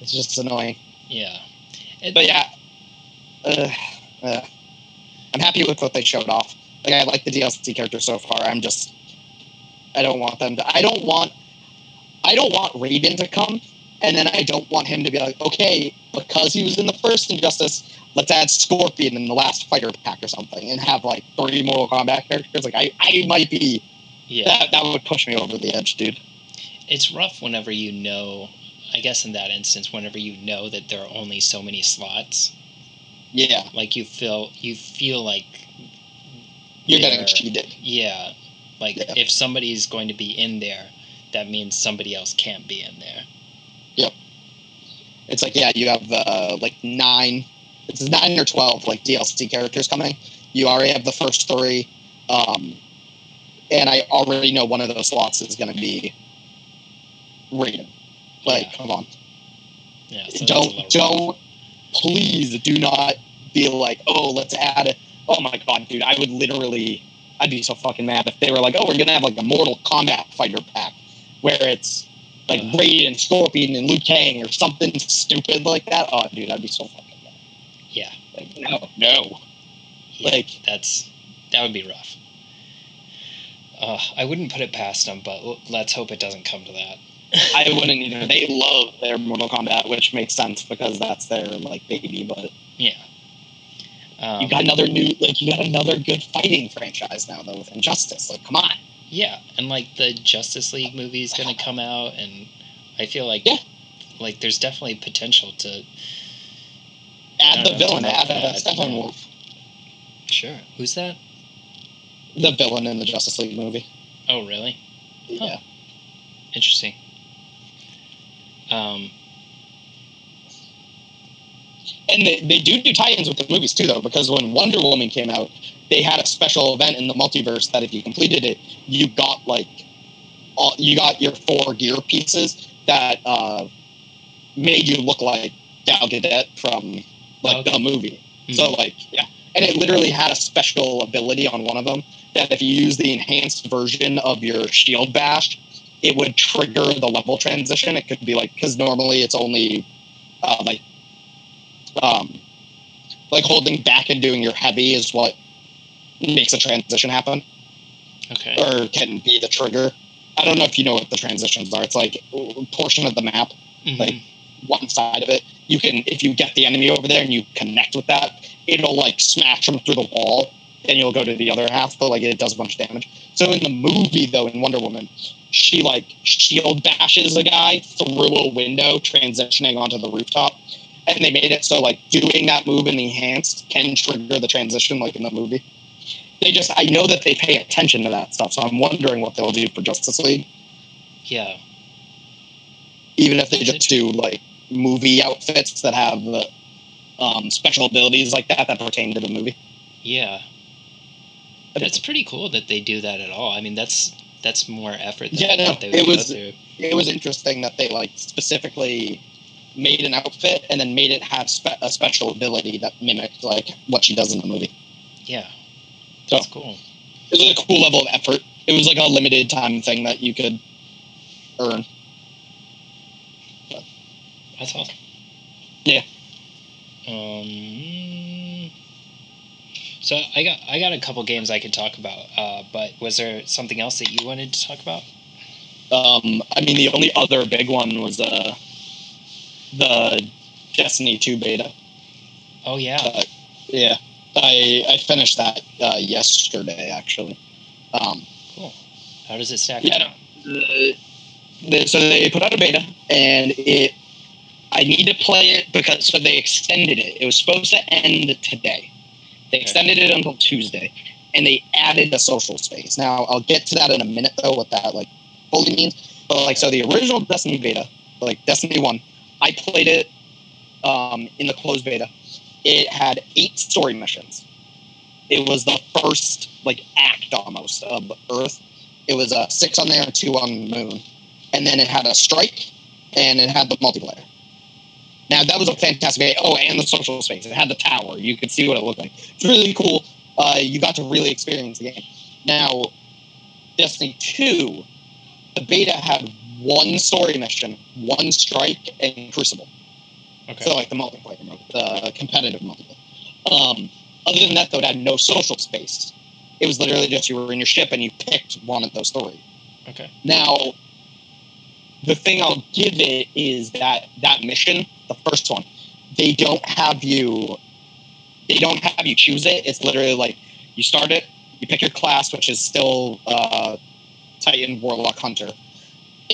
It's just annoying. yeah. It- But yeah, uh, uh, I'm happy with what they showed off. Like I like the DLC characters so far. I'm just, I don't want them to. I don't want, I don't want Raiden to come, and then I don't want him to be like, okay, because he was in the first Injustice, let's add Scorpion in the last fighter pack or something, and have like three Mortal Kombat characters. Like I, I might be yeah. that. That would push me over the edge, dude. it's rough whenever you know. I guess in that instance, whenever you know that there are only so many slots, Yeah, like you feel you feel like you're getting cheated. Yeah, like Yeah. if somebody's going to be in there, that means somebody else can't be in there. It's like yeah, you have uh, like nine, it's nine or twelve like DLC characters coming. You already have the first three, um, and I already know one of those slots is going to be Raiden. Like, Yeah. come on, Yeah, so that's a little don't don't please do not be like, oh, let's add. A, oh my god, dude, I would literally, I'd be so fucking mad if they were like, oh, we're gonna have like a Mortal Kombat fighter pack where it's like. Raiden, Scorpion, and Liu Kang or something stupid like that. Oh, dude, I'd be so fucking mad. Yeah, Like, no, no. yeah, Like- that's that would be rough. Uh, I wouldn't put it past them, but let's hope it doesn't come to that. I wouldn't either. They love their Mortal Kombat, which makes sense because that's their like baby. But Yeah. Um, you got another new, like you got another good fighting franchise now though with Injustice. Like, come on. Yeah, and like the Justice League movie is gonna come out, and I feel like Yeah. like there's definitely potential to Add the that's villain. Add uh, that, Steppenwolf, sure. Who's that? the villain in the Justice League movie. Oh, really? Huh. Yeah. Interesting. Um, And they, they do do tie-ins with the movies too, though, because when Wonder Woman came out, they had a special event in the multiverse that if you completed it, you got like, all, you got your four gear pieces that uh, made you look like Gal Gadot from like Okay. the movie. mhm. So like, yeah, and it literally had a special ability on one of them that if you use the enhanced version of your shield bash, it would trigger the level transition. It could be like because normally it's only uh, like um like holding back and doing your heavy is what makes a transition happen okay. or can be the trigger. I don't know if you know what the transitions are. It's like a portion of the map Mhm. like one side of it. You can, if you get the enemy over there and you connect with that, it'll like smash them through the wall, and you'll go to the other half. But like it does a bunch of damage. So in the movie though, in Wonder Woman, she like shield bashes a guy through a window, transitioning onto the rooftop. And they made it so like doing that move in the enhanced can trigger the transition like in the movie. They just I know that they pay attention to that stuff, so I'm wondering what they'll do for Justice League yeah. even if they just do like movie outfits that have uh, um, special abilities like that that pertain to the movie. Yeah. That's pretty cool that they do that at all. I mean, that's that's more effort than Yeah, no, they would it was-. It was interesting that they like specifically made an outfit and then made it have spe- a special ability that mimicked like what she does in the movie. Yeah. So- That's cool. It was a cool level of effort. It was like a limited time thing that you could earn. That's awesome. Yeah. Um. So I got I got a couple games I could talk about, uh, but was there something else that you wanted to talk about? Um, I mean, the only other big one was uh, the Destiny 2 beta. Oh yeah. Uh, yeah, I I finished that uh, yesterday actually. Um, Cool. How does it stack Yeah, up? the, the, so they put out a beta, and it. I need to play it because so they extended it. It was supposed to end today. They extended it until Tuesday, and they added a social space. Now I'll get to that in a minute though, what that like fully means. But like, so the original Destiny beta, like Destiny One, I played it um, in the closed beta. It had eight story missions. It was the first like act almost of Earth. It was uh, six on there and two on the moon, and then it had a strike, and it had the multiplayer. Now that was a fantastic game. Oh, and the social space. It had the tower. You could see what it looked like. It's really cool. Uh, you got to really experience the game. Now, Destiny Two, the beta had one story mission, one strike, and Crucible. Okay. So like the multiplayer mode, the competitive multiplayer. Um, other than that, though, it had no social space. It was literally just you were in your ship and you picked one of those stories. okay. Now, the thing I'll give it is that that mission, the first one, they don't have you. They don't have you choose it. It's literally like you start it, you pick your class, which is still uh, Titan Warlock Hunter,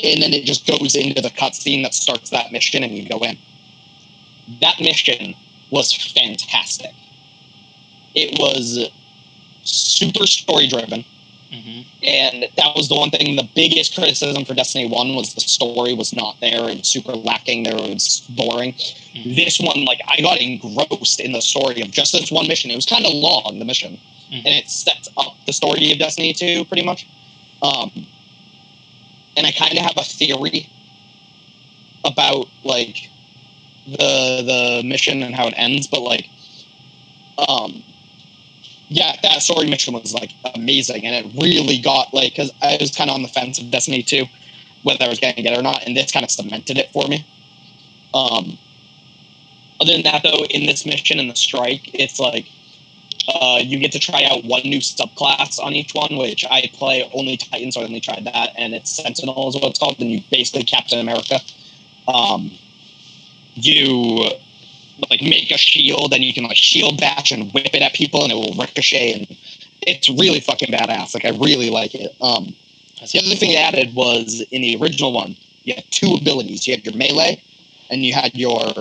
and then it just goes into the cutscene that starts that mission, and you go in. That mission was fantastic. It was super story driven. hmm And that was the one thing. The biggest criticism for Destiny One was the story was not there and super lacking. There it was boring. Mhm. This one, like, I got engrossed in the story of just this one mission. It was kind of long, the mission, Mhm. and it sets up the story of Destiny Two pretty much. Um, and I kind of have a theory about like the the mission and how it ends, but like, um, yeah, that story mission was like amazing, and it really got like because I was kind of on the fence of Destiny two, whether I was going to get it or not, and this kind of cemented it for me. Um, other than that, though, in this mission in the strike, it's like uh, you get to try out one new subclass on each one, which I play only Titan, so I only tried that, and it's Sentinel is what it's called. And you basically Captain America. Um, you like make a shield and you can like shield bash and whip it at people and it will ricochet and it's really fucking badass. Like I really like it. Um, the other thing they added was in the original one, you had two abilities. You had your melee and you had your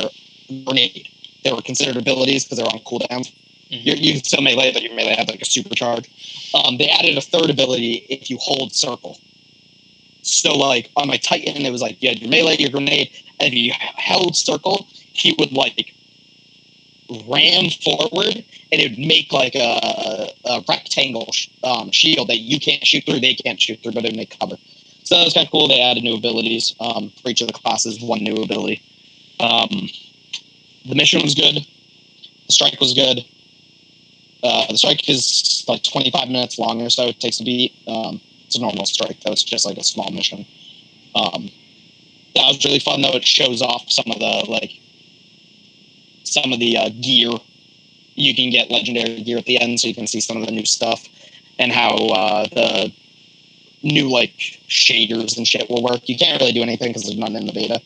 grenade. They were considered abilities because they're on cooldowns. Mhm. You, you can still melee, but your melee had like a supercharge. Um, they added a third ability if you hold circle. So like on my Titan, it was like you had your melee, your grenade, and you held circle, he would like ram forward and it would make like a, a rectangle um, shield that you can't shoot through, they can't shoot through, but it make cover. So that was kind of cool. They added new abilities um, for each of the classes, one new ability. Um, the mission was good. The strike was good. Uh, the strike is like 25 minutes long or so. It takes to beat. Um, it's a normal strike, though. It's just like a small mission. Um, that was really fun, though. It shows off some of the like some of the uh, gear. You can get legendary gear at the end, so you can see some of the new stuff and how uh, the new like shaders and shit will work. You can't really do anything because there's none in the beta.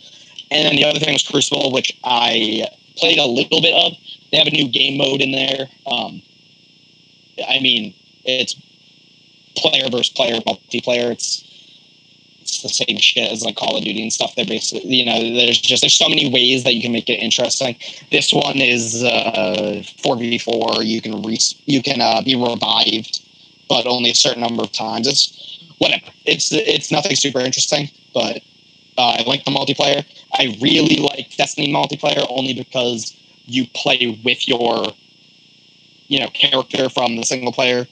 And then the other thing was Crucible, which I played a little bit of. They have a new game mode in there. Um, I mean, it's player versus player multiplayer. It's it's the same shit as like Call of Duty and stuff. They're basically, you know, there's just there's so many ways that you can make it interesting. This one is uh, four v four. You can re- you can uh, be revived, but only a certain number of times. It's whatever. It's it's nothing super interesting, but uh, I like the multiplayer. I really like Destiny multiplayer only because you play with your you know character from the single player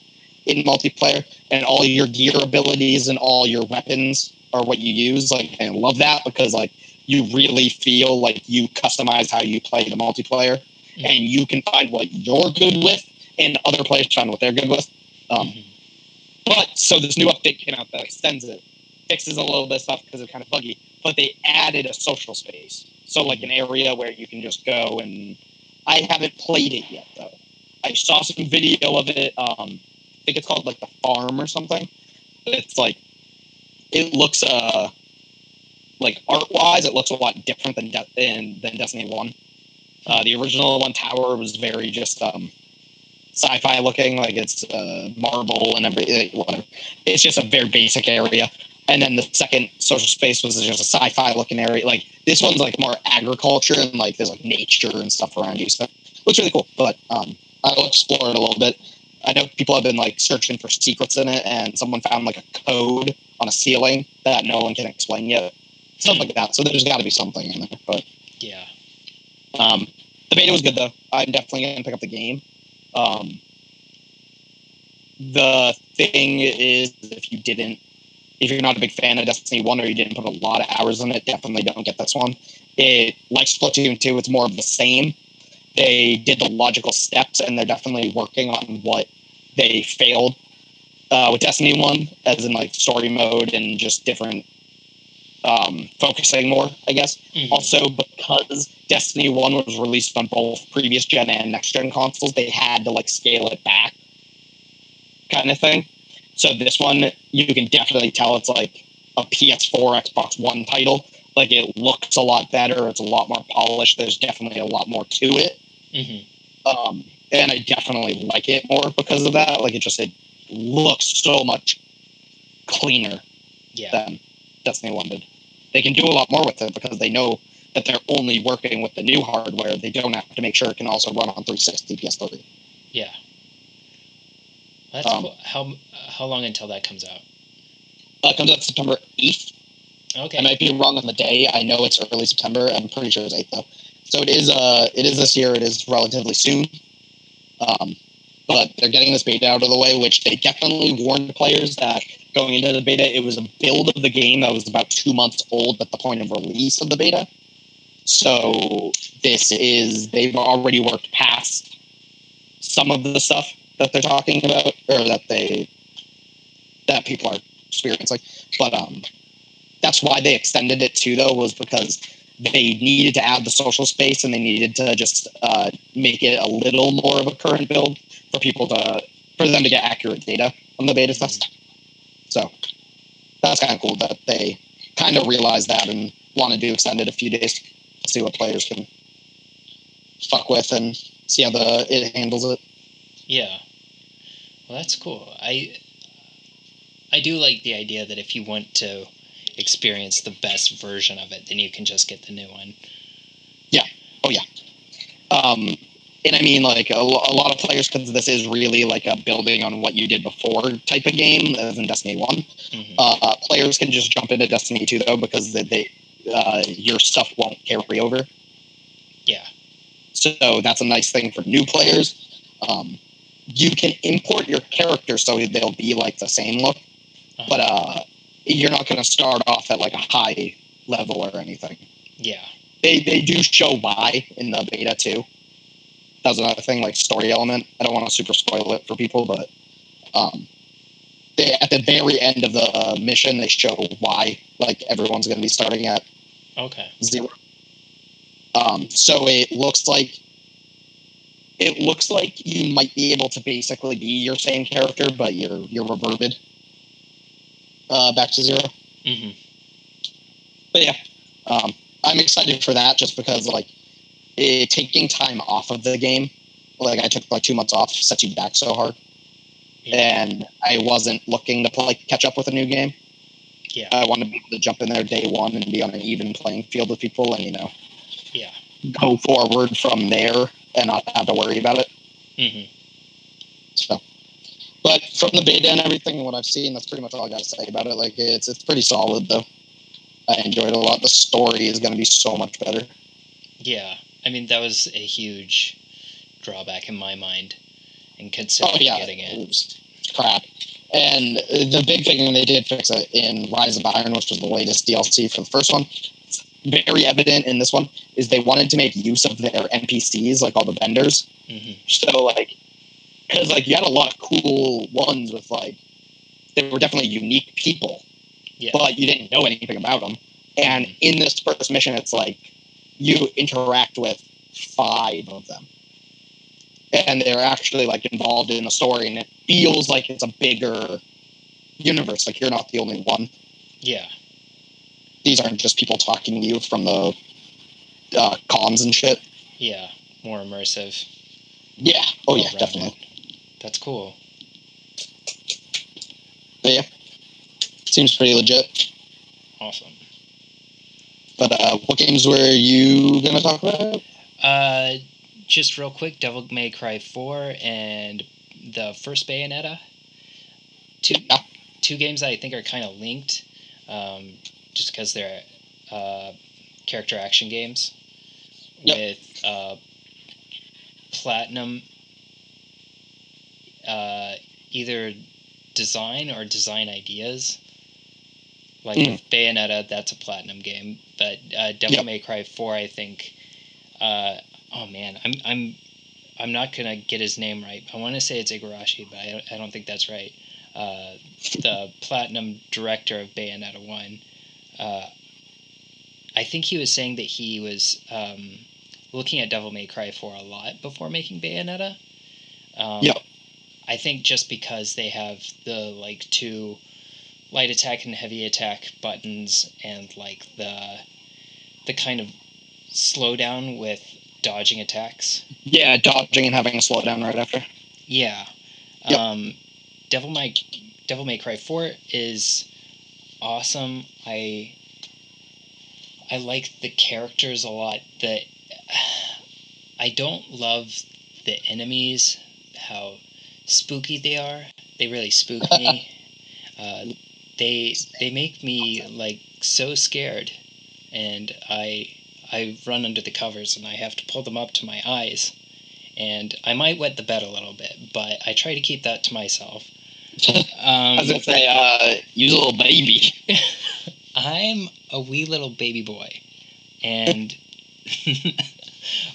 in multiplayer, and all your gear abilities and all your weapons are what you use. Like, I love that because like you really feel like you customize how you play the multiplayer, Mhm. and you can find what you're good with, and other players find what they're good with. Um, Mhm. but so this new update came out that extends it, fixes a little bit of stuff because it's kind of buggy. But they added a social space, so like an area where you can just go and. I haven't played it yet though. I saw some video of it. Um, I think it's called like the farm or something. It's like it looks uh like art wise, it looks a lot different than De- than, than Destiny One. Uh, the original one tower was very just um sci-fi looking, like it's uh, marble and everything. Whatever. It's just a very basic area. And then the second social space was just a sci-fi looking area. Like this one's like more agriculture and like there's like nature and stuff around you. So it looks really cool. But um, I'll explore it a little bit. I know people have been like searching for secrets in it, and someone found like a code on a ceiling that no one can explain yet. Stuff like that. So there's got to be something in there. But Yeah. um, the beta was good though. I'm definitely gonna pick up the game. Um, the thing is, if you didn't, if you're not a big fan of Destiny One or you didn't put a lot of hours in it, definitely don't get this one. It like Splatoon Two, it's more of the same. They did the logical steps, and they're definitely working on what they failed uh, with Destiny One, as in like story mode and just different um, focusing more, I guess. Mhm. Also, because Destiny One was released on both previous gen and next gen consoles, they had to like scale it back, kind of thing. So this one, you can definitely tell it's like a PS4, Xbox One title. Like it looks a lot better. It's a lot more polished. There's definitely a lot more to it, Mhm. um, and I definitely like it more because of that. Like it just it looks so much cleaner Yeah. than Destiny One did. They can do a lot more with it because they know that they're only working with the new hardware. They don't have to make sure it can also run on 360 PS3. Yeah. That's Um, cool. How how long until that comes out? Uh, comes out September 8th. Okay. I might be wrong on the day. I know it's early September. I'm pretty sure it's 8th though. So it is. Uh, it is this year. It is relatively soon. Um, but they're getting this beta out of the way, which they definitely warned players that going into the beta, it was a build of the game that was about two months old at the point of release of the beta. So this is they've already worked past some of the stuff that they're talking about, or that they that people are experiencing. But um, that's why they extended it too, though, was because they needed to add the social space and they needed to just uh, make it a little more of a current build for people to for them to get accurate data on the beta test. So that's kind of cool that they kind of realized that and wanted to extend it a few days to see what players can fuck with and see how the it handles it. Yeah. Well, that's cool. I I do like the idea that if you want to experience the best version of it, then you can just get the new one. Yeah. Oh yeah. Um, and I mean, like a, a lot of players, because this is really like a building on what you did before type of game, as in Destiny One. Mhm. Uh, players can just jump into Destiny Two though, because they, they uh, your stuff won't carry over. Yeah. So that's a nice thing for new players. Um, you can import your character so they'll be like the same look, Uh-huh. but uh, you're not going to start off at like a high level or anything. Yeah. They they do show why in the beta too. That's another thing, like story element. I don't want to super spoil it for people, but um, they at the very end of the uh, mission they show why like everyone's going to be starting at Okay. zero. Um, so it looks like it looks like you might be able to basically be your same character, but you're you're reverted uh, back to zero. mm-hmm. But yeah, um, I'm excited for that just because like it, taking time off of the game, like I took like two months off, set you back so hard, Yeah. and I wasn't looking to play catch up with a new game. Yeah. I wanted to be able to jump in there day one and be on an even playing field with people, and you know, Yeah. go forward from there and not have to worry about it. Mm-hmm. So, but from the beta and everything and what I've seen, that's pretty much all I got to say about it. Like it's it's pretty solid though. I enjoyed it a lot. The story is going to be so much better. Yeah. I mean, that was a huge drawback in my mind in considering oh yeah, getting it. it was crap. And the big thing, and they did fix it in Rise of Iron, which was the latest DLC for the first one. very evident in this one is they wanted to make use of their NPCs, like all the vendors. hmm So like, because like you had a lot of cool ones with like, they were definitely unique people, Yeah. but you didn't know anything about them. And Mhm. in this first mission, it's like you interact with five of them, and they're actually like involved in the story, and it feels like it's a bigger universe. Like you're not the only one. Yeah. These aren't just people talking to you from the uh, comms and shit. Yeah. More immersive. Yeah. Oh yeah, definitely. That's cool. But yeah, seems pretty legit. Awesome. But uh, what games were you gonna talk about? Uh, just real quick, Devil May Cry 4 and the first Bayonetta. Two Yeah. two games that I think are kind of linked, um, just because they're uh, character action games Yep. with uh, platinum. Uh, either design or design ideas. Like Mm. Bayonetta, that's a platinum game, but uh, Devil Yep. May Cry Four, I think. Uh, oh man, I'm I'm I'm not gonna get his name right. I want to say it's Igarashi, but I don't, I don't think that's right. Uh, the platinum director of Bayonetta One. Uh, I think he was saying that he was um, looking at Devil May Cry 4 a lot before making Bayonetta. Um, Yep. I think just because they have the like two light attack and heavy attack buttons and like the the kind of slowdown with dodging attacks. Yeah, dodging and having a slowdown right after. Yeah. Yep. Um, Devil May Devil May Cry Four is awesome. I I like the characters a lot. The I don't love the enemies. How spooky they are. They really spook me. uh, they they make me like so scared, and I I run under the covers and I have to pull them up to my eyes and I might wet the bed a little bit, but I try to keep that to myself. I was Um, gonna say, uh, a little baby. I'm a wee little baby boy, and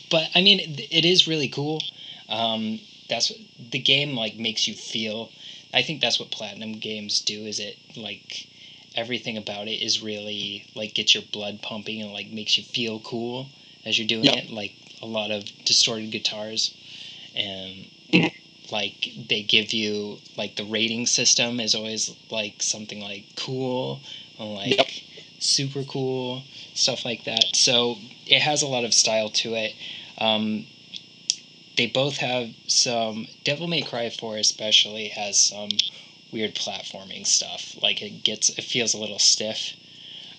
but I mean, it- it is really cool. Um, that's what the game like makes you feel. I think that's what platinum games do. Is it like everything about it is really like gets your blood pumping and like makes you feel cool as you're doing Yeah. it. Like a lot of distorted guitars, and like they give you like the rating system is always like something like cool and like Yep. super cool stuff like that. So it has a lot of style to it. Um, they both have some. Devil May Cry Four especially has some weird platforming stuff. Like it gets, it feels a little stiff.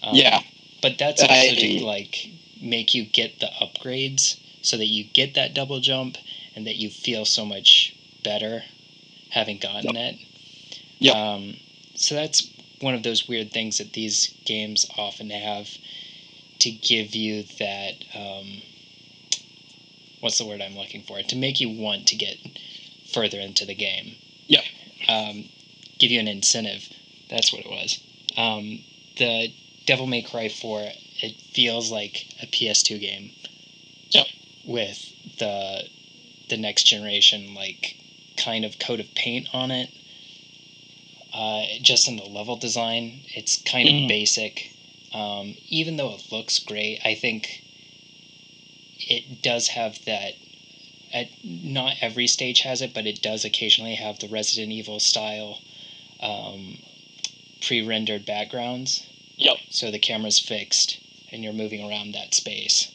Um, yeah, but that's also I- to like make you get the upgrades so that you get that double jump and that you feel so much better having gotten it. Yeah. Um, so that's one of those weird things that these games often have to give you that. Um, what's the word I'm looking for? To make you want to get further into the game. Yep. Um, give you an incentive. That's what it was. Um, the Devil May Cry 4, it feels like a PS2 game. Yep. With the the next generation like kind of coat of paint on it. Uh, just in the level design, it's kind Mhm. of basic. Um, even though it looks great, I think it does have that. At, not every stage has it, but it does occasionally have the Resident Evil style um, pre-rendered backgrounds. Yep. So the camera's fixed and you're moving around that space.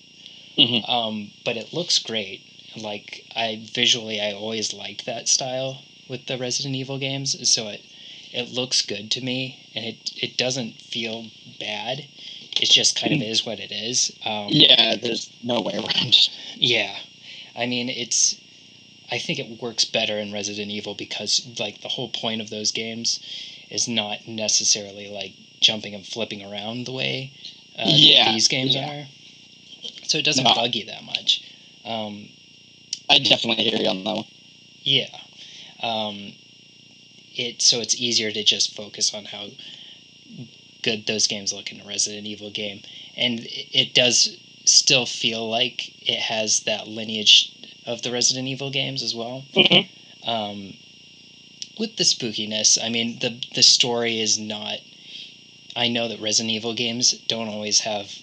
Mhm. Um, but it looks great. Like I visually, I always liked that style with the Resident Evil games. So it it looks good to me, and it it doesn't feel bad. It just kind of is what it is. Um, yeah. There's no way around. yeah. I mean, it's. I think it works better in Resident Evil because, like, the whole point of those games is not necessarily like jumping and flipping around the way uh, Yeah, these games yeah. are. So it doesn't No. bug you that much. Um, I definitely hear you on that one. yeah. Um, it so it's easier to just focus on how good those games look in a Resident Evil game, and it does still feel like it has that lineage of the Resident Evil games as well. Mhm. Um, with the spookiness, I mean the the story is not. I know that Resident Evil games don't always have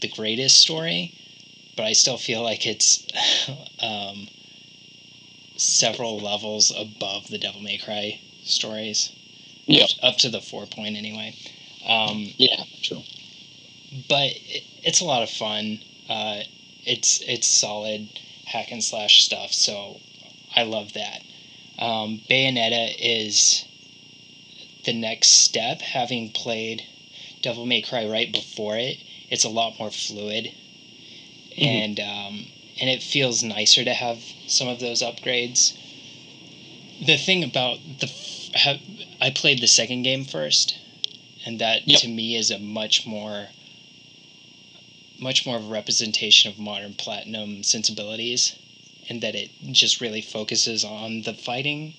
the greatest story, but I still feel like it's um, several levels above the Devil May Cry stories. Yeah. Up to the four point anyway. Um, Yeah, true. but it, it's a lot of fun. Uh, it's it's solid hack and slash stuff, so I love that. Um, Bayonetta is the next step. Having played Devil May Cry right before it, it's a lot more fluid, Mhm. and um, and it feels nicer to have some of those upgrades. The thing about the I played the second game first, and that Yep. to me is a much more much more of a representation of modern platinum sensibilities and that it just really focuses on the fighting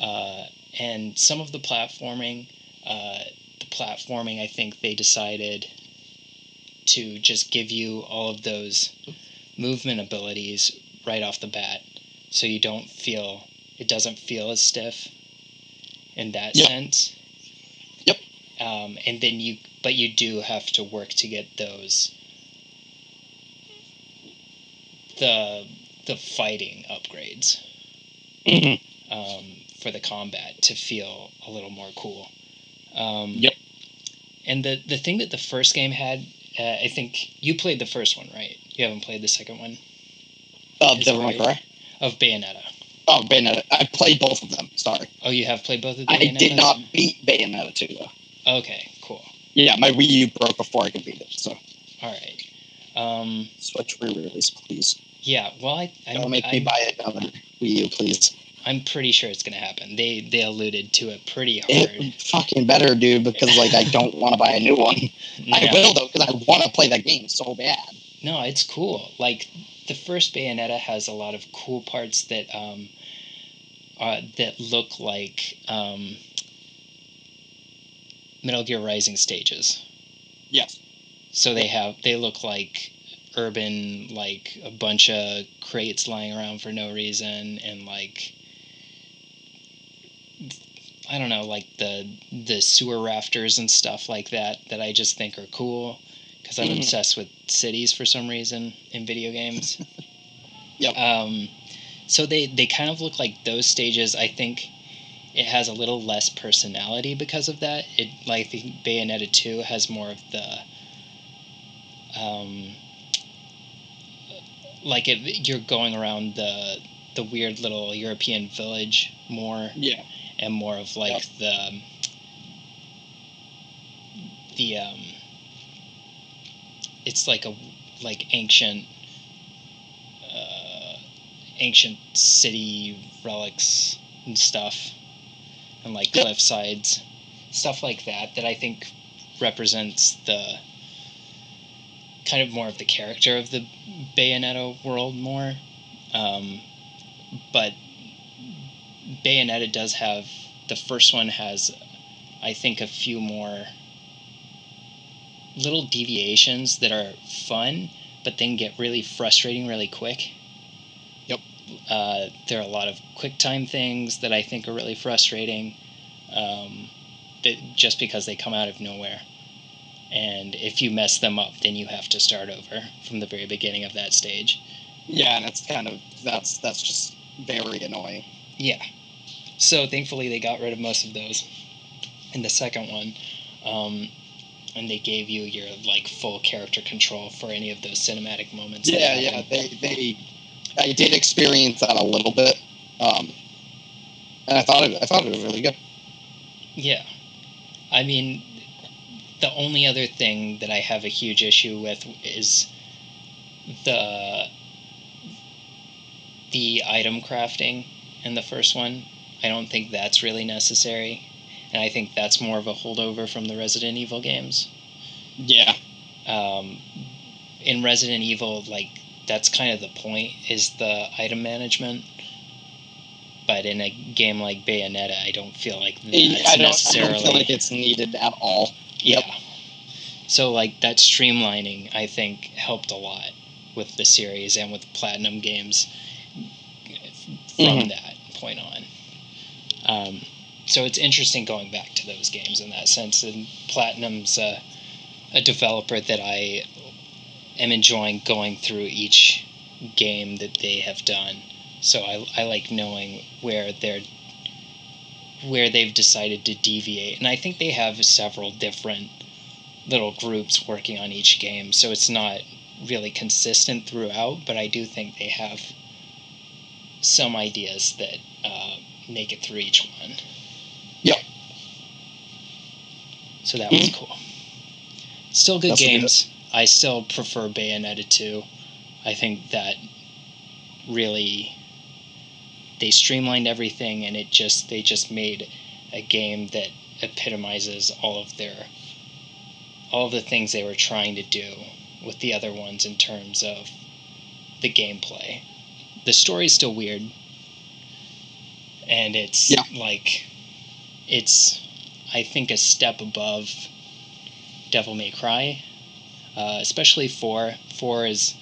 uh, and some of the platforming uh, the platforming i think they decided to just give you all of those movement abilities right off the bat so you don't feel it doesn't feel as stiff in that Yep. sense. Um, and then you but you do have to work to get those the the fighting upgrades Mhm. um, for the combat to feel a little more cool. Um, Yep. And the the thing that the first game had, uh, I think you played the first one, right? You haven't played the second one Is Devil May right? Of Bayonetta. Oh, Bayonetta. I played both of them. Sorry. Oh, you have played both of the I did not beat Bayonetta 2, though. Okay, cool. Yeah, my Wii U broke before I could beat it, so All right. Um, Switch re-release, please. yeah. Well, I Don't I'm, make me I'm, buy another Wii U, please. I'm pretty sure it's gonna happen. They they alluded to it pretty hard. It fucking better, dude, because like I don't want to buy a new one. I will though, because I want to play that game so bad. No, it's cool. Like the first Bayonetta has a lot of cool parts that um, uh, that look like um, Metal Gear Rising stages. Yes. So they have they look like urban, like a bunch of crates lying around for no reason, and like I don't know, like the the sewer rafters and stuff like that that I just think are cool because I'm Mhm. obsessed with cities for some reason in video games. Yep. Um, so they they kind of look like those stages. I think it has a little less personality because of that. It like think Bayonetta two has more of the um, like it, you're going around the the weird little European village more Yeah. and more of like the the um it's like a like ancient uh, ancient city relics and stuff and like cliff sides stuff like that that I think represents the kind of more of the character of the Bayonetta world more um, but Bayonetta does have the first one has I think a few more little deviations that are fun but then get really frustrating really quick. Uh, there are a lot of quick time things that I think are really frustrating um, that just because they come out of nowhere. And if you mess them up, then you have to start over from the very beginning of that stage. Yeah, and it's kind of that's that's just very annoying. Yeah. So thankfully they got rid of most of those in the second one. Um, and they gave you your like full character control for any of those cinematic moments. Yeah, yeah. They they I did experience that a little bit. Um and I thought it I thought it was really good. Yeah. I mean the only other thing that I have a huge issue with is the the item crafting in the first one. I don't think that's really necessary. And I think that's more of a holdover from the Resident Evil games. Yeah. um, in Resident Evil, like that's kind of the point is the item management. But in a game like Bayonetta, I don't feel like that's I don't, I necessarily. don't feel like it's needed at all. Yep. Yeah. So like that streamlining, I think, helped a lot with the series and with Platinum games from Mhm. that point on. Um, so it's interesting going back to those games in that sense. And Platinum's a, a developer that I am enjoying going through each game that they have done. So I, I like knowing where they're where they've decided to deviate. And I think they have several different little groups working on each game, so it's not really consistent throughout, but I do think they have some ideas that uh, make it through each one. Yep. So that was cool. Still good That's games. I still prefer Bayonetta 2. I think that really they streamlined everything and it just they just made a game that epitomizes all of their all of the things they were trying to do with the other ones in terms of the gameplay. The story's still weird. And it's Yeah. like it's I think a step above Devil May Cry. Uh, especially four. Four is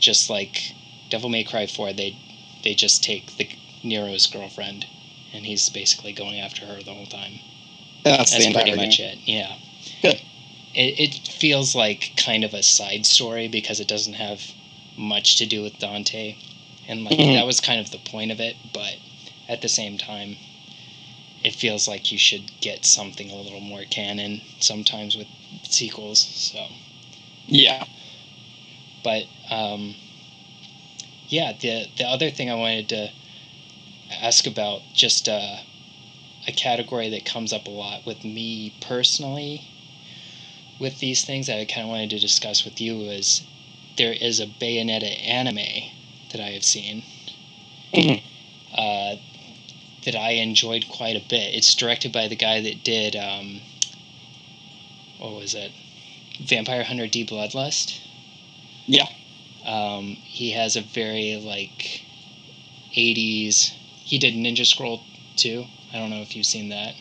just like Devil May Cry four, they they just take the Nero's girlfriend and he's basically going after her the whole time. That's, That's pretty game. much it. Yeah. Good. It, it feels like kind of a side story because it doesn't have much to do with Dante, and like Mhm. that was kind of the point of it. But at the same time, it feels like you should get something a little more canon sometimes with sequels. So, Yeah. but um, yeah, the the other thing I wanted to ask about just uh, a category that comes up a lot with me personally with these things that I kind of wanted to discuss with you is there is a Bayonetta anime that I have seen Mhm. uh, that I enjoyed quite a bit. It's directed by the guy that did um, what was it, Vampire Hunter D Bloodlust. Yeah. Um, he has a very like 80s. He did Ninja Scroll too. I don't know if you've seen that.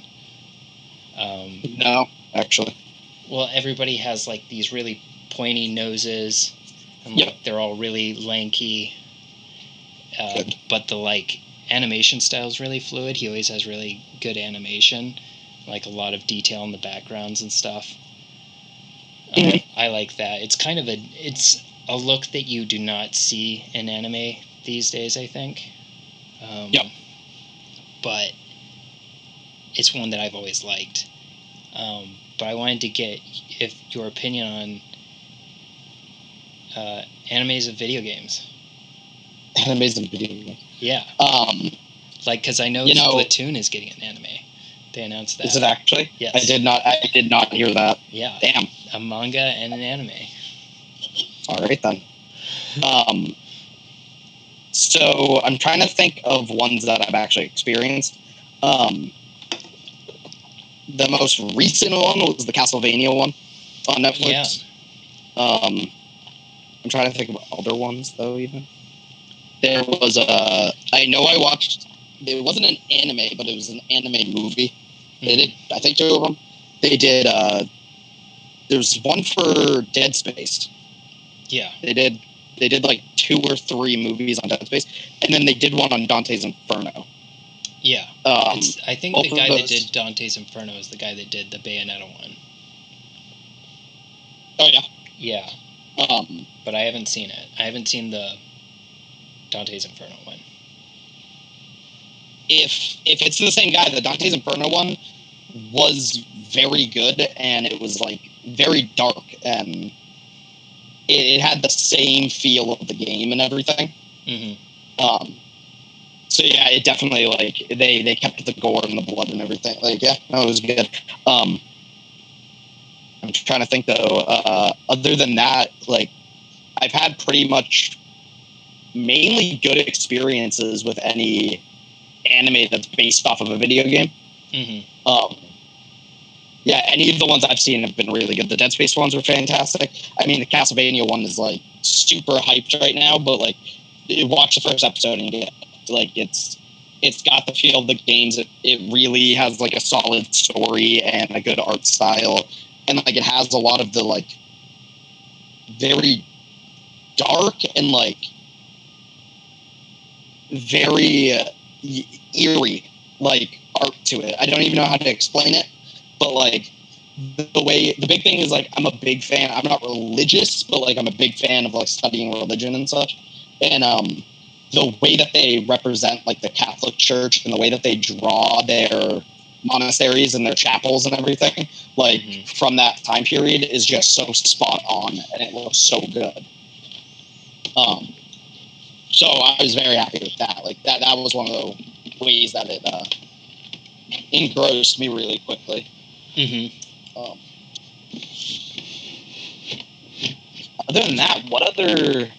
Um, No, actually. well, everybody has like these really pointy noses, and Yep. like they're all really lanky. Uh, Good. but the like animation style is really fluid. He always has really good animation, like a lot of detail in the backgrounds and stuff. Uh, Mhm. I like that. It's kind of a it's a look that you do not see in anime these days. I think. Um, Yep. But it's one that I've always liked. Um, but I wanted to get if your opinion on uh, animes of video games. Anime's and video games. Yeah, Um, like because I know, You know- Splatoon is getting an anime. They announced that. is it actually? Yes. I did not. I did not hear that. Yeah, Damn. a manga and an anime. All right then. Um, so I'm trying to think of ones that I've actually experienced. Um, the most recent one was the Castlevania one on Netflix. Um, I'm trying to think of other ones though. Even there was a. I know I watched. It wasn't an anime, but it was an anime movie. They did. I think two of them. They did. Uh, there's one for Dead Space. Yeah, They did they did like two or three movies on Dead Space, and then they did one on Dante's Inferno. yeah. Um, I think the guy that did Dante's Inferno is the guy that did the Bayonetta one. oh yeah. Yeah, Um, but I haven't seen it. I haven't seen the Dante's Inferno one. if if it's the same guy, the Dante's Inferno one was very good, and it was like very dark, and it, it had the same feel of the game and everything. hmm Um, so yeah, it definitely like they they kept the gore and the blood and everything. Like yeah, no, it was good. Um, I'm trying to think though. Uh, other than that, like I've had pretty much mainly good experiences with any anime that's based off of a video game. hmm Um, yeah, any of the ones I've seen have been really good. The Dead Space ones are fantastic. I mean, the Castlevania one is like super hyped right now, but like, you watch the first episode and get like it's it's got the feel of the games. It, it really has like a solid story and a good art style. and like it has a lot of the like very dark and like very uh, eerie like art to it. I don't even know how to explain it, but like the, way the big thing is like I'm a big fan. I'm not religious, but like I'm a big fan of like studying religion and such. And um, the way that they represent like the Catholic Church and the way that they draw their monasteries and their chapels and everything, like Mhm. from that time period, is just so spot on and it looks so good. Um, so I was very happy with that. Like that, that was one of the ways that it uh, engrossed me really quickly. Mm-hmm. Um, other than that, what other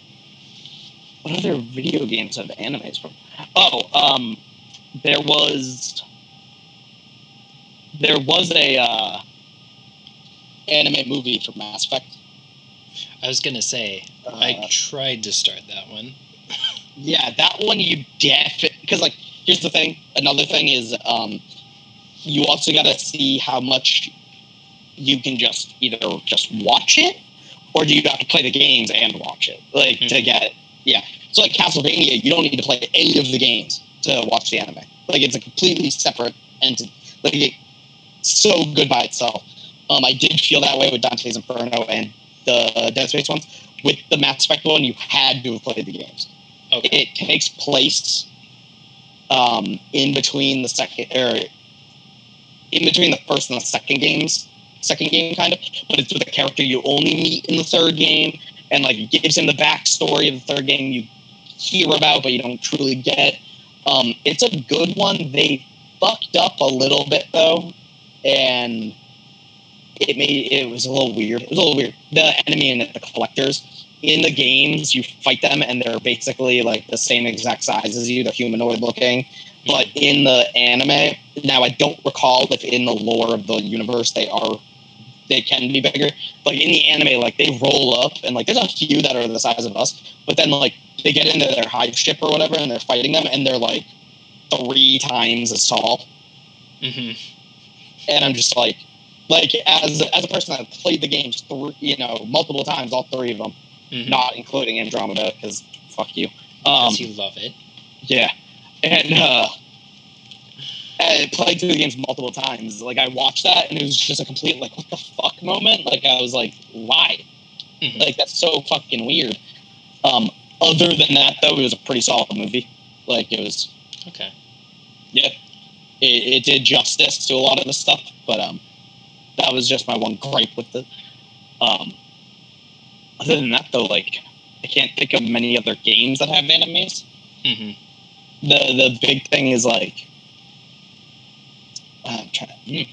what other video games have animes from? Oh, um, there was there was a uh, anime movie for Mass Effect. I was gonna say Uh, I tried to start that one. Yeah, that one you definitely because like here's the thing. Another thing is um, you also got to see how much you can just either just watch it or do you have to play the games and watch it like to Mhm. get yeah. So like Castlevania, you don't need to play any of the games to watch the anime. Like it's a completely separate entity. Like it's so good by itself. Um, I did feel that way with Dante's Inferno and the Dead Space ones. With the Mass Effect one, you had to have played the games Okay. it takes place um, in between the second or in between the first and the second games second game kind of but it's with a character you only meet in the third game and like gives him the backstory of the third game you hear about but you don't truly get. Um, it's a good one. They fucked up a little bit though and it made it was a little weird. It was a little weird. The enemy and the collectors in the games you fight them and they're basically like the same exact size as you they're humanoid looking but in the anime now i don't recall if in the lore of the universe they are they can be bigger but in the anime like they roll up and like there's a few that are the size of us but then like they get into their hive ship or whatever and they're fighting them and they're like three times as tall Mm-hmm. and i'm just like like as as a person that played the games three, you know multiple times all three of them Mm-hmm. not including Andromeda because fuck you. Um, Because you love it. yeah, and uh, I played through the games multiple times. Like I watched that, and it was just a complete like what the fuck moment. Like I was like, why? Mhm. Like that's so fucking weird. Um, other than that, though, it was a pretty solid movie. Like it was, Okay. yeah, it, it did justice to a lot of the stuff. But um, that was just my one gripe with it. Um, other than that, though, like I can't think of many other games that have animes. Mm-hmm. The the big thing is like I'm trying. hmm.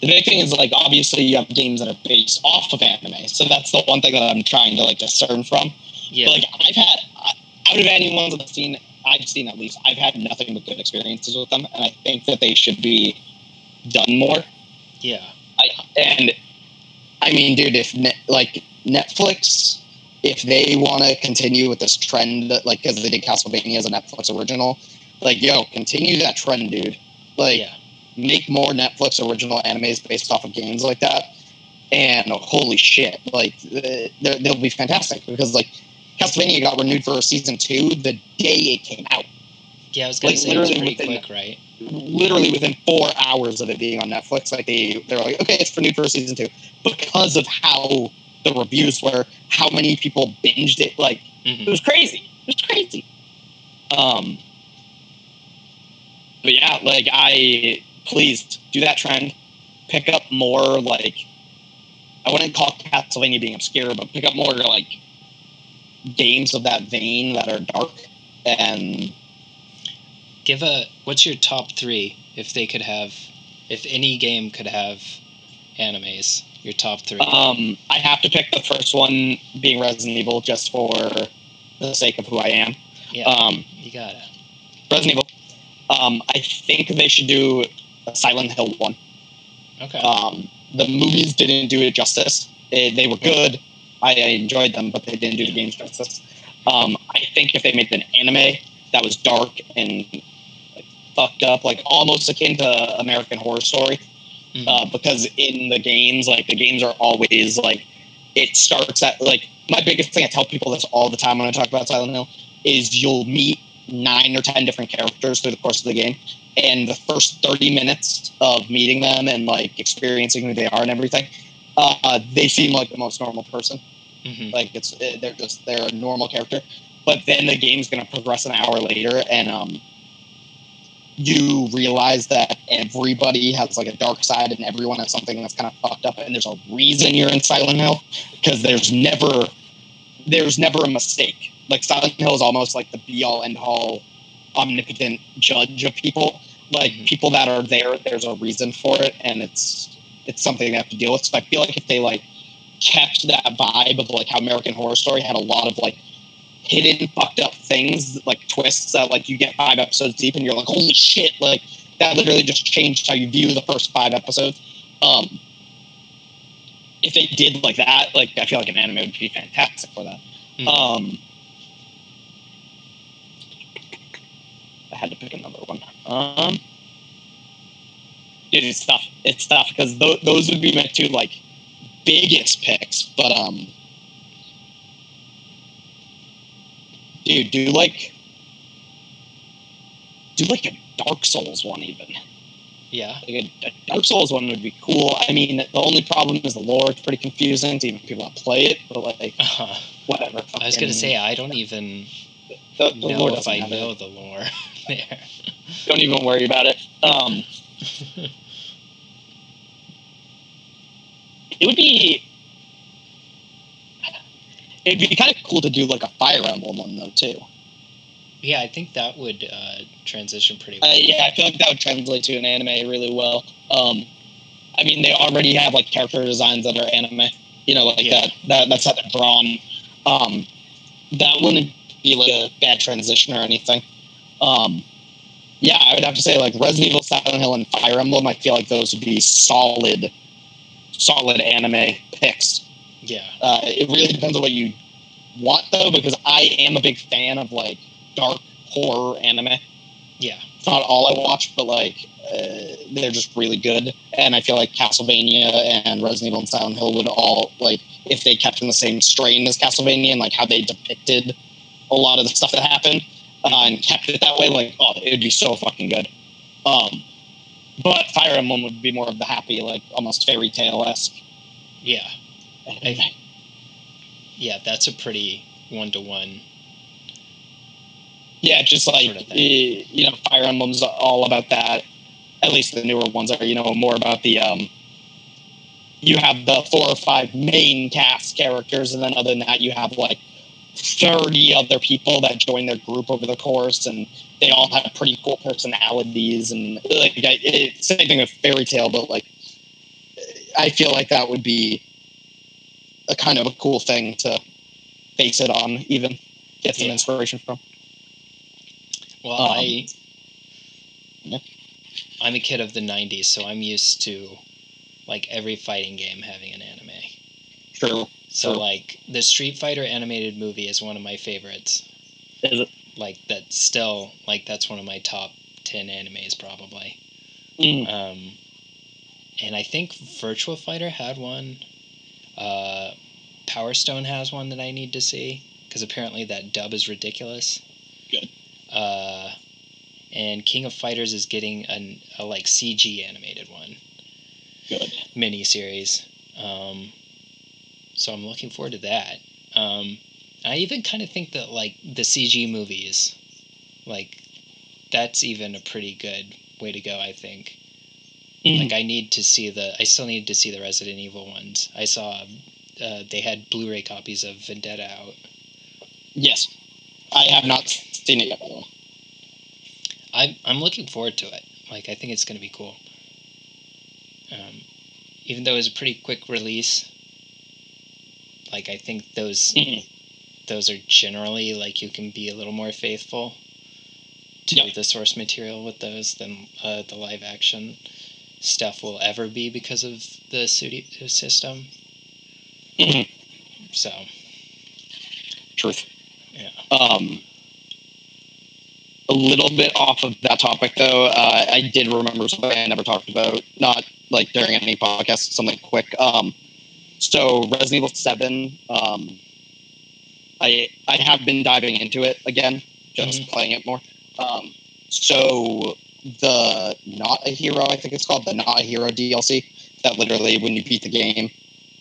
The big thing is like obviously you have games that are based off of anime, so that's the one thing that I'm trying to like discern from. Yeah. But, like I've had out of any ones that I've seen, I've seen at least I've had nothing but good experiences with them, and I think that they should be done more. yeah. I, and I mean, dude, if ne- like Netflix, if they want to continue with this trend, like because they did Castlevania as a Netflix original, like yo, continue that trend, dude. Like yeah. make more Netflix original animes based off of games like that, and holy shit, like uh, they'll be fantastic because like Castlevania got renewed for season two the day it came out. Yeah. I was gonna like, say it was literally pretty within quick, right? literally within four hours of it being on Netflix, like they they're like, okay, it's renewed for season two because of how the reviews were, how many people binged it. Like it Mm-hmm. was crazy. It was crazy. Um, but yeah, like I please do that trend. Pick up more like I wouldn't call Castlevania being obscure, but pick up more like games of that vein that are dark and Give a. What's your top three if they could have, if any game could have, animes? Your top three. Um, I have to pick the first one being Resident Evil just for the sake of who I am. yeah. Um, you got it. Resident Evil. Um, I think they should do a Silent Hill one. Okay. Um, the movies didn't do it justice. They, they were good. I, I enjoyed them, but they didn't do the games justice. Um, I think if they made an anime that was dark and like, fucked up, like almost akin to American Horror Story, Mhm. uh, because in the games, like the games are always like it starts at like my biggest thing I tell people this all the time when I talk about Silent Hill is you'll meet nine or ten different characters through the course of the game, and the first thirty minutes of meeting them and like experiencing who they are and everything, uh, they seem like the most normal person. Mhm. Like it's they're just they're a normal character, but then the game's gonna progress an hour later, and um, you realize that everybody has like a dark side, and everyone has something that's kind of fucked up, and there's a reason you're in Silent Hill because there's never there's never a mistake. Like Silent Hill is almost like the be all end all omnipotent judge of people. Like Mhm. people that are there, there's a reason for it, and it's it's something they have to deal with. So I feel like if they like kept that vibe of like how American Horror Story had a lot of like hidden fucked up things, like twists that like you get five episodes deep and you're like, holy shit, like that literally just changed how you view the first five episodes. Um, if they did like that, like I feel like an anime would be fantastic for that. Mhm. Um, I had to pick another one. Um, dude, it's tough. It's tough because th- those would be my two like biggest picks. But um, dude, do like do like a Dark Souls one even. yeah. Like a, a Dark Souls one would be cool. I mean, the only problem is the lore. It's pretty confusing to even people that play it. But like, Uh-huh. whatever. I was gonna say I don't even the, the lore know if I have it. know the lore there. Don't even worry about it. Um, it would be. It'd be kind of cool to do like a Fire Emblem one though too. yeah, I think that would uh, transition pretty Uh, well. yeah, I feel like that would translate to an anime really well. Um, I mean, they already have like character designs that are anime. You know, like Yeah. that, that. That's how they're drawn. Um, that wouldn't be like a bad transition or anything. Um, yeah, I would have to say like Resident Evil, Silent Hill, and Fire Emblem. I feel like those would be solid, solid anime picks. Yeah. Uh, it really depends on what you want though, because I am a big fan of like dark horror anime Yeah. it's not all I watch, but like uh, they're just really good. And I feel like Castlevania and Resident Evil and Silent Hill would all like if they kept in the same strain as Castlevania and like how they depicted a lot of the stuff that happened uh, and kept it that way. Like, oh, it would be so fucking good. Um, but Fire Emblem would be more of the happy, like almost fairy tale esque. Yeah. Yeah, that's a pretty one to one. Yeah, just like Sort of eh, you know, Fire Emblem's all about that. At least the newer ones are, you know, more about the um. You have the four or five main cast characters, and then other than that, you have like thirty other people that join their group over the course, and they all have pretty cool personalities. And like, it, same thing with Fairy Tail, but like, I feel like that would be a kind of a cool thing to base it on, even get some Yeah. inspiration from. Well, Um, I yeah. I'm a kid of the '90s, so I'm used to like every fighting game having an anime. True. So Sure. like the Street Fighter animated movie is one of my favorites. Is it? Like that's still like that's one of my top ten animes probably. Mm. Um, and I think Virtual Fighter had one. Uh, Power Stone has one that I need to see because apparently that dub is ridiculous. Good. Uh, and King of Fighters is getting an, a like CG animated one Good. mini series. Um, so I'm looking forward to that. Um, I even kind of think that like the CG movies, like that's even a pretty good way to go. I think. Mhm. Like I need to see the. I still need to see the Resident Evil ones. I saw uh, they had Blu-ray copies of Vendetta out. Yes. I have not seen it yet, by the way. I'm I'm looking forward to it. Like I think it's gonna be cool. Um, even though it was a pretty quick release. Like I think those Mhm. those are generally like you can be a little more faithful to Yeah. the source material with those than uh, the live action stuff will ever be because of the studio system. Mhm. So Truth. Yeah. Um, a little bit off of that topic, though, uh, I did remember something I never talked about. Not like during any podcast, something quick. Um, so Resident Evil Seven, um, I I have been diving into it again, just playing it more. Um, so the Not a Hero, I think it's called the Not a Hero DLC. That literally, when you beat the game,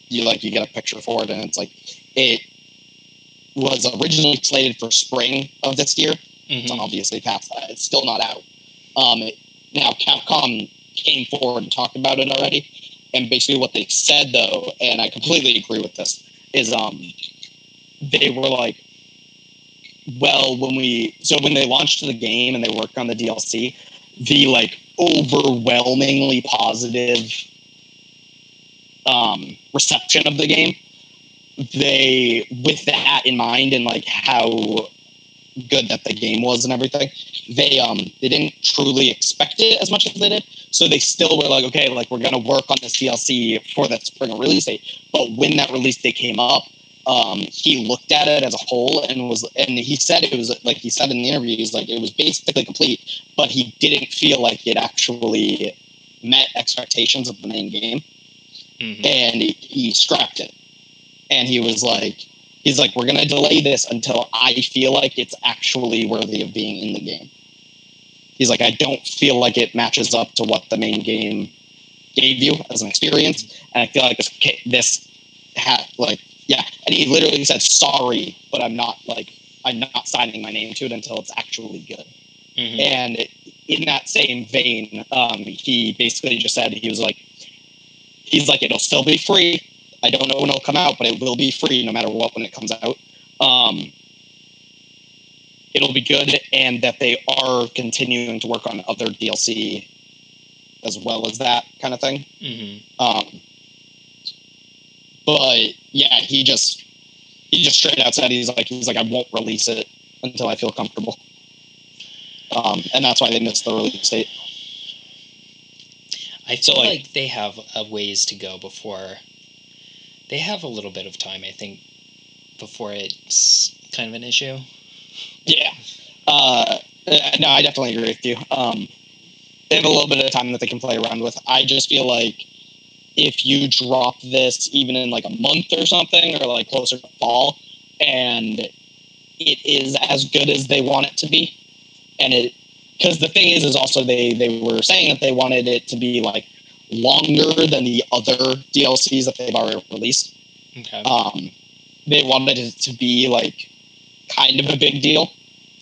you like you get a picture for it, and it's like it was originally slated for spring of this year. It's Mhm. obviously past that. It's still not out. Um, it- now Capcom came forward and talked about it already, and basically what they said though, and I completely agree with this, is um, they were like, well, when we so when they launched the game and they worked on the DLC, the like overwhelmingly positive um, reception of the game, they with that in mind and like how good that the game was and everything, they um they didn't truly expect it as much as they did. So they still were like, okay, like we're gonna work on this DLC for that spring release date. But when that release date came up, um, he looked at it as a whole and was and he said it was like he said in the interview, he's like it was basically complete, but he didn't feel like it actually met expectations of the main game Mhm. and he, he scrapped it. And he was like, he's like, we're gonna delay this until I feel like it's actually worthy of being in the game. He's like, I don't feel like it matches up to what the main game gave you as an experience, and I feel like this this had like yeah. And he literally said, sorry, but I'm not like I'm not signing my name to it until it's actually good. Mhm. And in that same vein, um, he basically just said he was like, he's like, it'll still be free. I don't know when it'll come out, but it will be free no matter what when it comes out. Um, it'll be good, and that they are continuing to work on other DLC as well as that kind of thing. Mhm. Um, but yeah, he just he just straight out said he's like he's like I won't release it until I feel comfortable. Um, and that's why they missed the release date. I feel like- like, they have a ways to go before they have a little bit of time. I think before it's kind of an issue. Yeah. Uh, no, I definitely agree with you. Um, they have a little bit of time that they can play around with. I just feel like if you drop this even in like a month or something, or like closer to fall, and it is as good as they want it to be, and it because the thing is, is also they they were saying that they wanted it to be like longer than the other DLCs that they've already released Okay. um, they wanted it to be like kind of a big deal,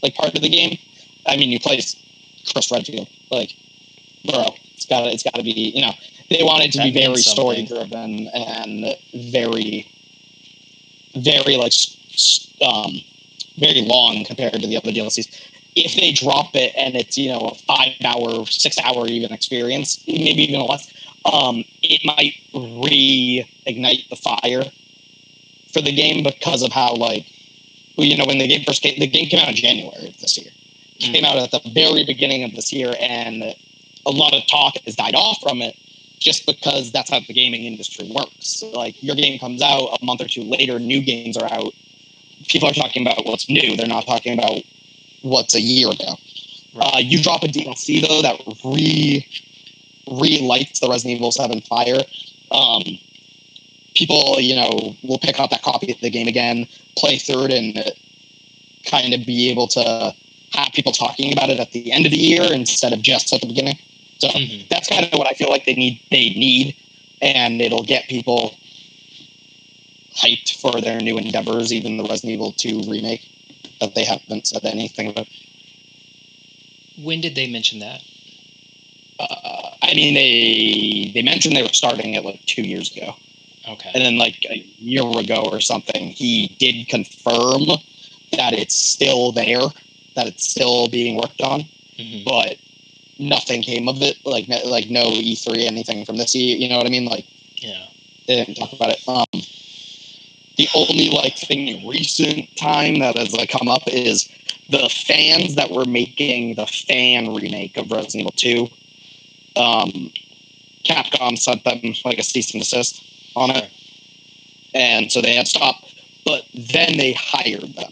like part of the game. I mean, you play Chris Redfield, like, bro, it's got to it's got to be, you know, they wanted to That be very story driven and very, very like, um, very long compared to the other DLCs. If they drop it and it's you know a five hour, six hour even experience, maybe even less, um, it might reignite the fire for the game because of how like you know when the game first came the game came out in January of this year. Came out at the very beginning of this year and a lot of talk has died off from it just because that's how the gaming industry works. Like your game comes out a month or two later, new games are out. People are talking about what's new. They're not talking about what's a year ago. Uh, you drop a DLC though that re relights the Resident Evil Seven fire. Um, people, you know, will pick up that copy of the game again, play through it, and kind of be able to have people talking about it at the end of the year instead of just at the beginning. So Mhm. that's kind of what I feel like they need. They need, and it'll get people hyped for their new endeavors. Even the Resident Evil Two remake that they haven't said anything about. When did they mention that? Uh, I mean, they they mentioned they were starting it like two years ago. Okay. and then like a year ago or something, he did confirm that it's still there, that it's still being worked on, Mhm. but nothing came of it. Like no, like no E3 anything from this. You know what I mean? Like Yeah. they didn't talk about it. Um, the only like thing in recent time that has like come up is the fans that were making the fan remake of Resident Evil Two. Um, Capcom sent them like a cease and desist on it, and so they had stopped. But then they hired them.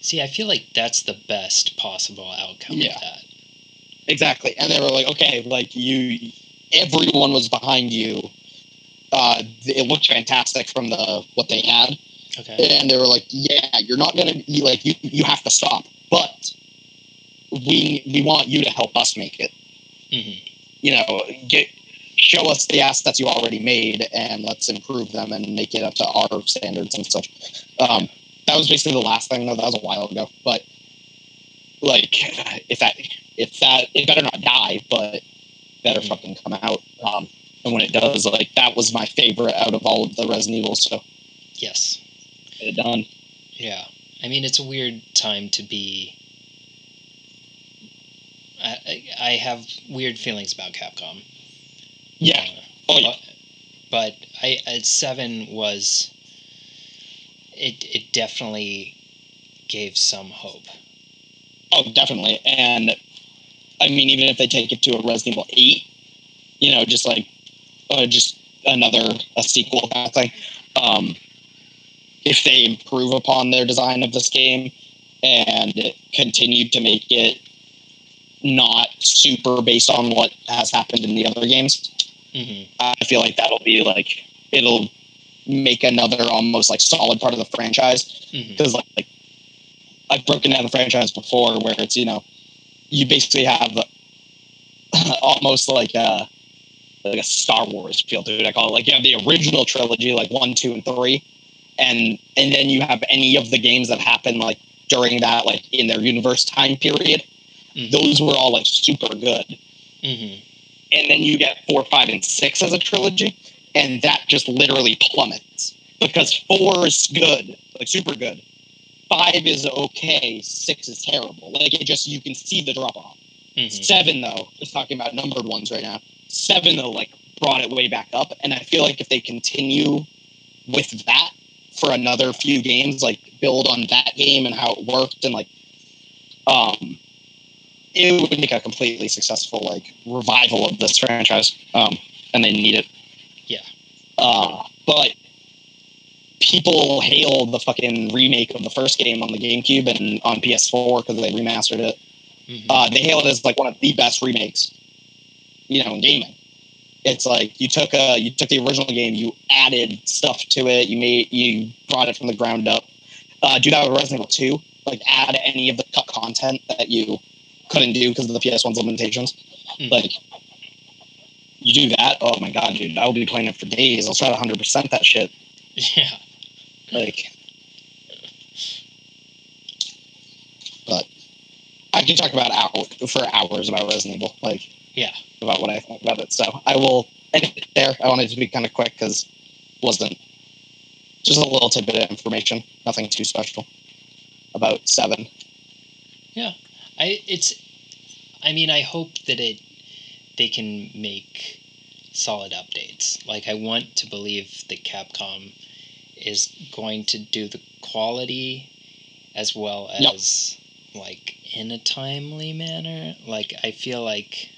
See, I feel like that's the best possible outcome Yeah. of that. Exactly. And they were like, okay, like you everyone was behind you. Uh, it looked fantastic from the what they had, Okay. and they were like, "Yeah, you're not gonna be like you. You have to stop, but we we want you to help us make it. hmm You know, get show us the assets you already made, and let's improve them and make it up to our standards and such." Um, that was basically the last thing. though. That was a while ago, but like, if that if that it better not die, but better Mhm. fucking come out. Um, and when it does, like that was my favorite out of all of the Resident Evil. So Yes. get it done. Yeah. I mean, it's a weird time to be. I, I have weird feelings about Capcom. Yeah. Uh, Oh yeah. but, but I uh, seven was. It it definitely gave some hope. Oh, definitely. And I mean, even if they take it to a Resident Evil Eight, you know, just like uh, just another a sequel kind of thing. Um, if they improve upon their design of this game and continue to make it not super based on what has happened in the other games, hmm I feel like that'll be like it'll make another almost like solid part of the franchise because like, like I've broken down the franchise before, where it's you know you basically have almost like a like a Star Wars feel to it. I call it like you have the original trilogy, like one, two, and three, and and then you have any of the games that happen like during that like in their universe time period. Mhm. Those were all like super good, hmm and then you get four, five, and six as a trilogy, and that just literally plummets because four is good, like super good. Five is okay. Six is terrible. Like it just you can see the drop off. hmm Seven though, just talking about numbered ones right now. Seven though, like brought it way back up, and I feel like if they continue with that for another few games, like build on that game and how it worked, and like, um, it would make a completely successful like revival of this franchise. Um, and they need it. Yeah. Uh, but people hail the fucking remake of the first game on the GameCube and on PS4 because they remastered it hmm uh, they hail it as like one of the best remakes, you know, in gaming. It's like you took a you took the original game, you added stuff to it, you made you brought it from the ground up. Uh, do that with Resident Evil Two. Like add any of the cut content that you couldn't do because of the PS1's limitations. Mhm. Like you do that, oh my god, dude, I will be playing it for days. I'll try to hundred percent that shit. Yeah. Like, but I can talk about hour for hours about Resident Evil, like Yeah. about what I think about it. So I will end it there. I wanted to be kind of quick because wasn't just a little tidbit of information, nothing too special about seven. Yeah, I it's I mean I hope that it they can make solid updates. Like I want to believe that Capcom is going to do the quality as well as like in a timely manner. Like I feel like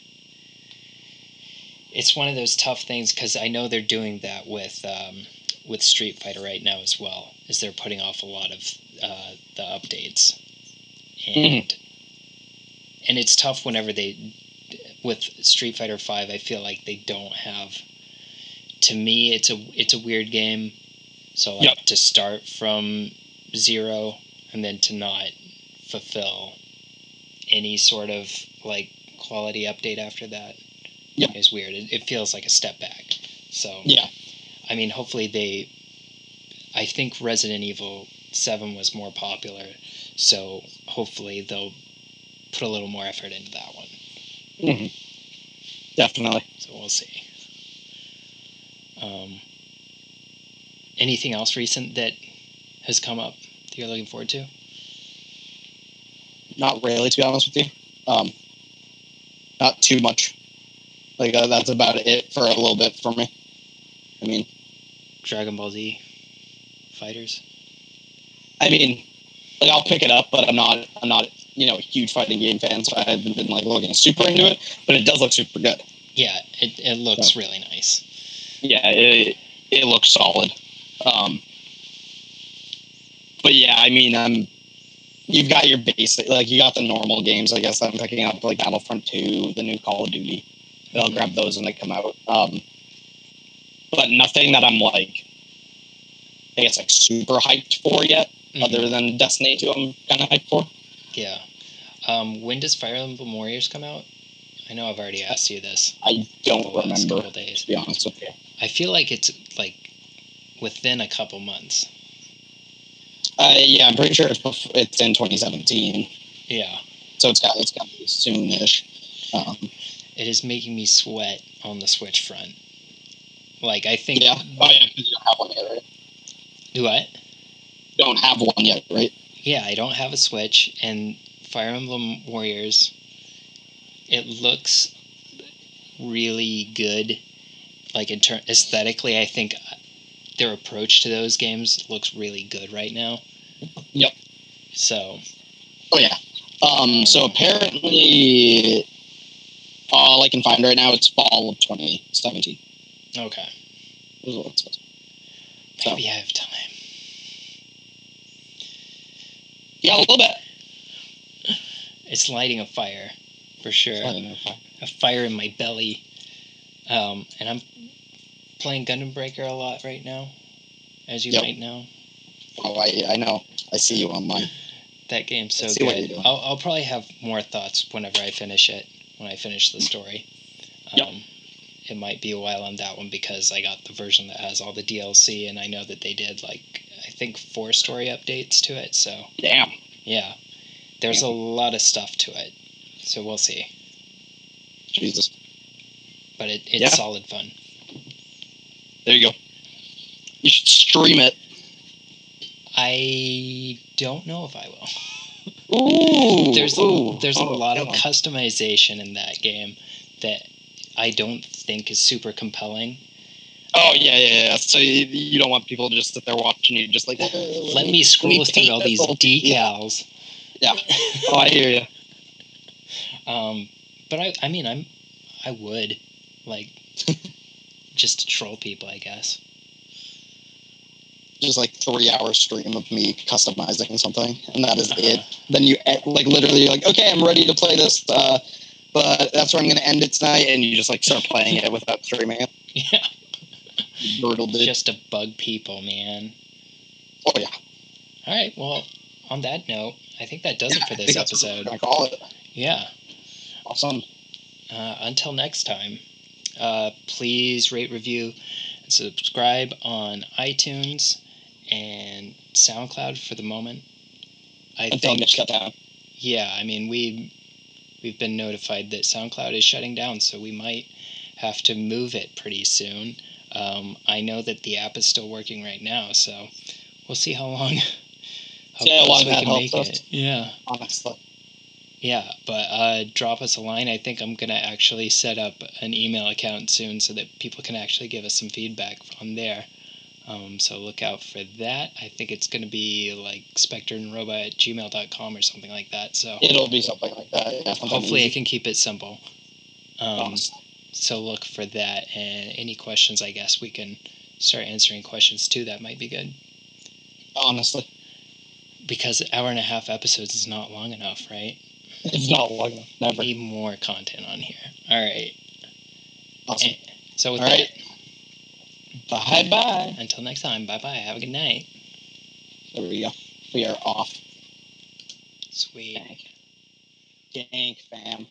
it's one of those tough things because I know they're doing that with um, with Street Fighter right now as well. Is they're putting off a lot of uh, the updates, and and it's tough whenever they with Street Fighter Five. I feel like they don't have. To me, it's a it's a weird game. So like Yep. to start from zero and then to not fulfill any sort of like quality update after that Yep. is weird. It, it feels like a step back. So Yeah. I mean, hopefully they. I think Resident Evil Seven was more popular, so hopefully they'll put a little more effort into that one. Mhm. Definitely. So we'll see. Um, anything else recent that has come up that you're looking forward to? Not really, to be honest with you. Um, not too much. Like uh, that's about it for a little bit for me. I mean, Dragon Ball Z fighters. I mean, like I'll pick it up, but I'm not. I'm not. You know, a huge fighting game fan, so I haven't been like looking super into it. But it does look super good. Yeah, it, it looks really nice. Yeah, it it looks solid. Um, but yeah, I mean, um, you've got your basic, like you got the normal games. I guess I'm picking up like Battlefront Two, the new Call of Duty. I'll grab those when they come out. Um, but nothing that I'm like, I guess like super hyped for yet, Mhm. other than Destiny 2. I'm kind of hyped for. Yeah. Um, when does Fire Emblem Warriors come out? I know I've already asked you this. I don't remember days. to be honest with you. I feel like it's like within a couple months. Uh, yeah, I'm pretty sure it's bef- it's in 2017, Yeah. so it's got it's got to be soonish. Um, It is making me sweat on the Switch front. Like I think. yeah. Oh yeah, because you don't have one yet, right? Do what? You don't have one yet, right? Yeah, I don't have a Switch, and Fire Emblem Warriors. It looks really good. Like in ter- aesthetically, I think their approach to those games looks really good right now. Yep. So Oh yeah. Um. So apparently, all I can find right now it's fall of 2017. okay, is what it says. So maybe I have time. yeah, a little bit. It's lighting a fire, for sure. Don't know if fire in my belly. Um, and I'm playing Gundam Breaker a lot right now, as you Yep. might know. Oh, I I know. I see you online. That game's so Let's see what good. I'll, I'll probably have more thoughts whenever I finish it, when I finish the story. Um, Yep. It might be a while on that one because I got the version that has all the DLC, and I know that they did, like, I think four story updates to it, so Damn. yeah. There's a lot of stuff to it, so we'll see. Jesus. But it, it's Yeah. solid fun. There you go. You should stream it. I don't know if I will. Ooh. there's a, ooh. there's a Oh, lot of on. customization in that game that I don't think is super compelling. Oh yeah, yeah, yeah. So you, you don't want people to just sit there watching you, just like Let me scroll through all these little piece." decals. Oh, I hear you. Um, but I, I mean, I'm, I would, like, just to troll people, I guess. Just like three hour stream of me customizing something, and that is Uh-huh. it. Then you eh, like literally you're like, okay, I'm ready to play this, uh, but that's where I'm going to end it tonight, and you just like start playing it without streaming it. Yeah, Brutal, dude. just to bug people, man. oh yeah. All right, well, on that note, I think that does it for I this think that's what we're episode. gonna call it. Yeah. Awesome. uh, until next time, uh, please rate, review, and subscribe on iTunes and SoundCloud for the moment. I Until think, got down. yeah, I mean we we've been notified that SoundCloud is shutting down, so we might have to move it pretty soon. Um, I know that the app is still working right now, so we'll see how long. How how long we can make it. Yeah. Honestly. Yeah, but uh, drop us a line. I think I'm going to actually set up an email account soon so that people can actually give us some feedback on there. Um, so look out for that. I think it's going to be like spectreandrobot at gmail.com or something like that. So It'll be something like that. Yeah, something hopefully I can keep it simple. Um, Honestly. so look for that. And any questions, I guess we can start answering questions too. That might be good. Honestly. Because hour and a half episodes is not long enough, right? It's not long enough. Never. Need more content on here. All right. Awesome. Eh, so with All right. that, Bye bye. Until next time, bye bye. Have a good night. There we go. We are off. Sweet. Dank. Dank, fam.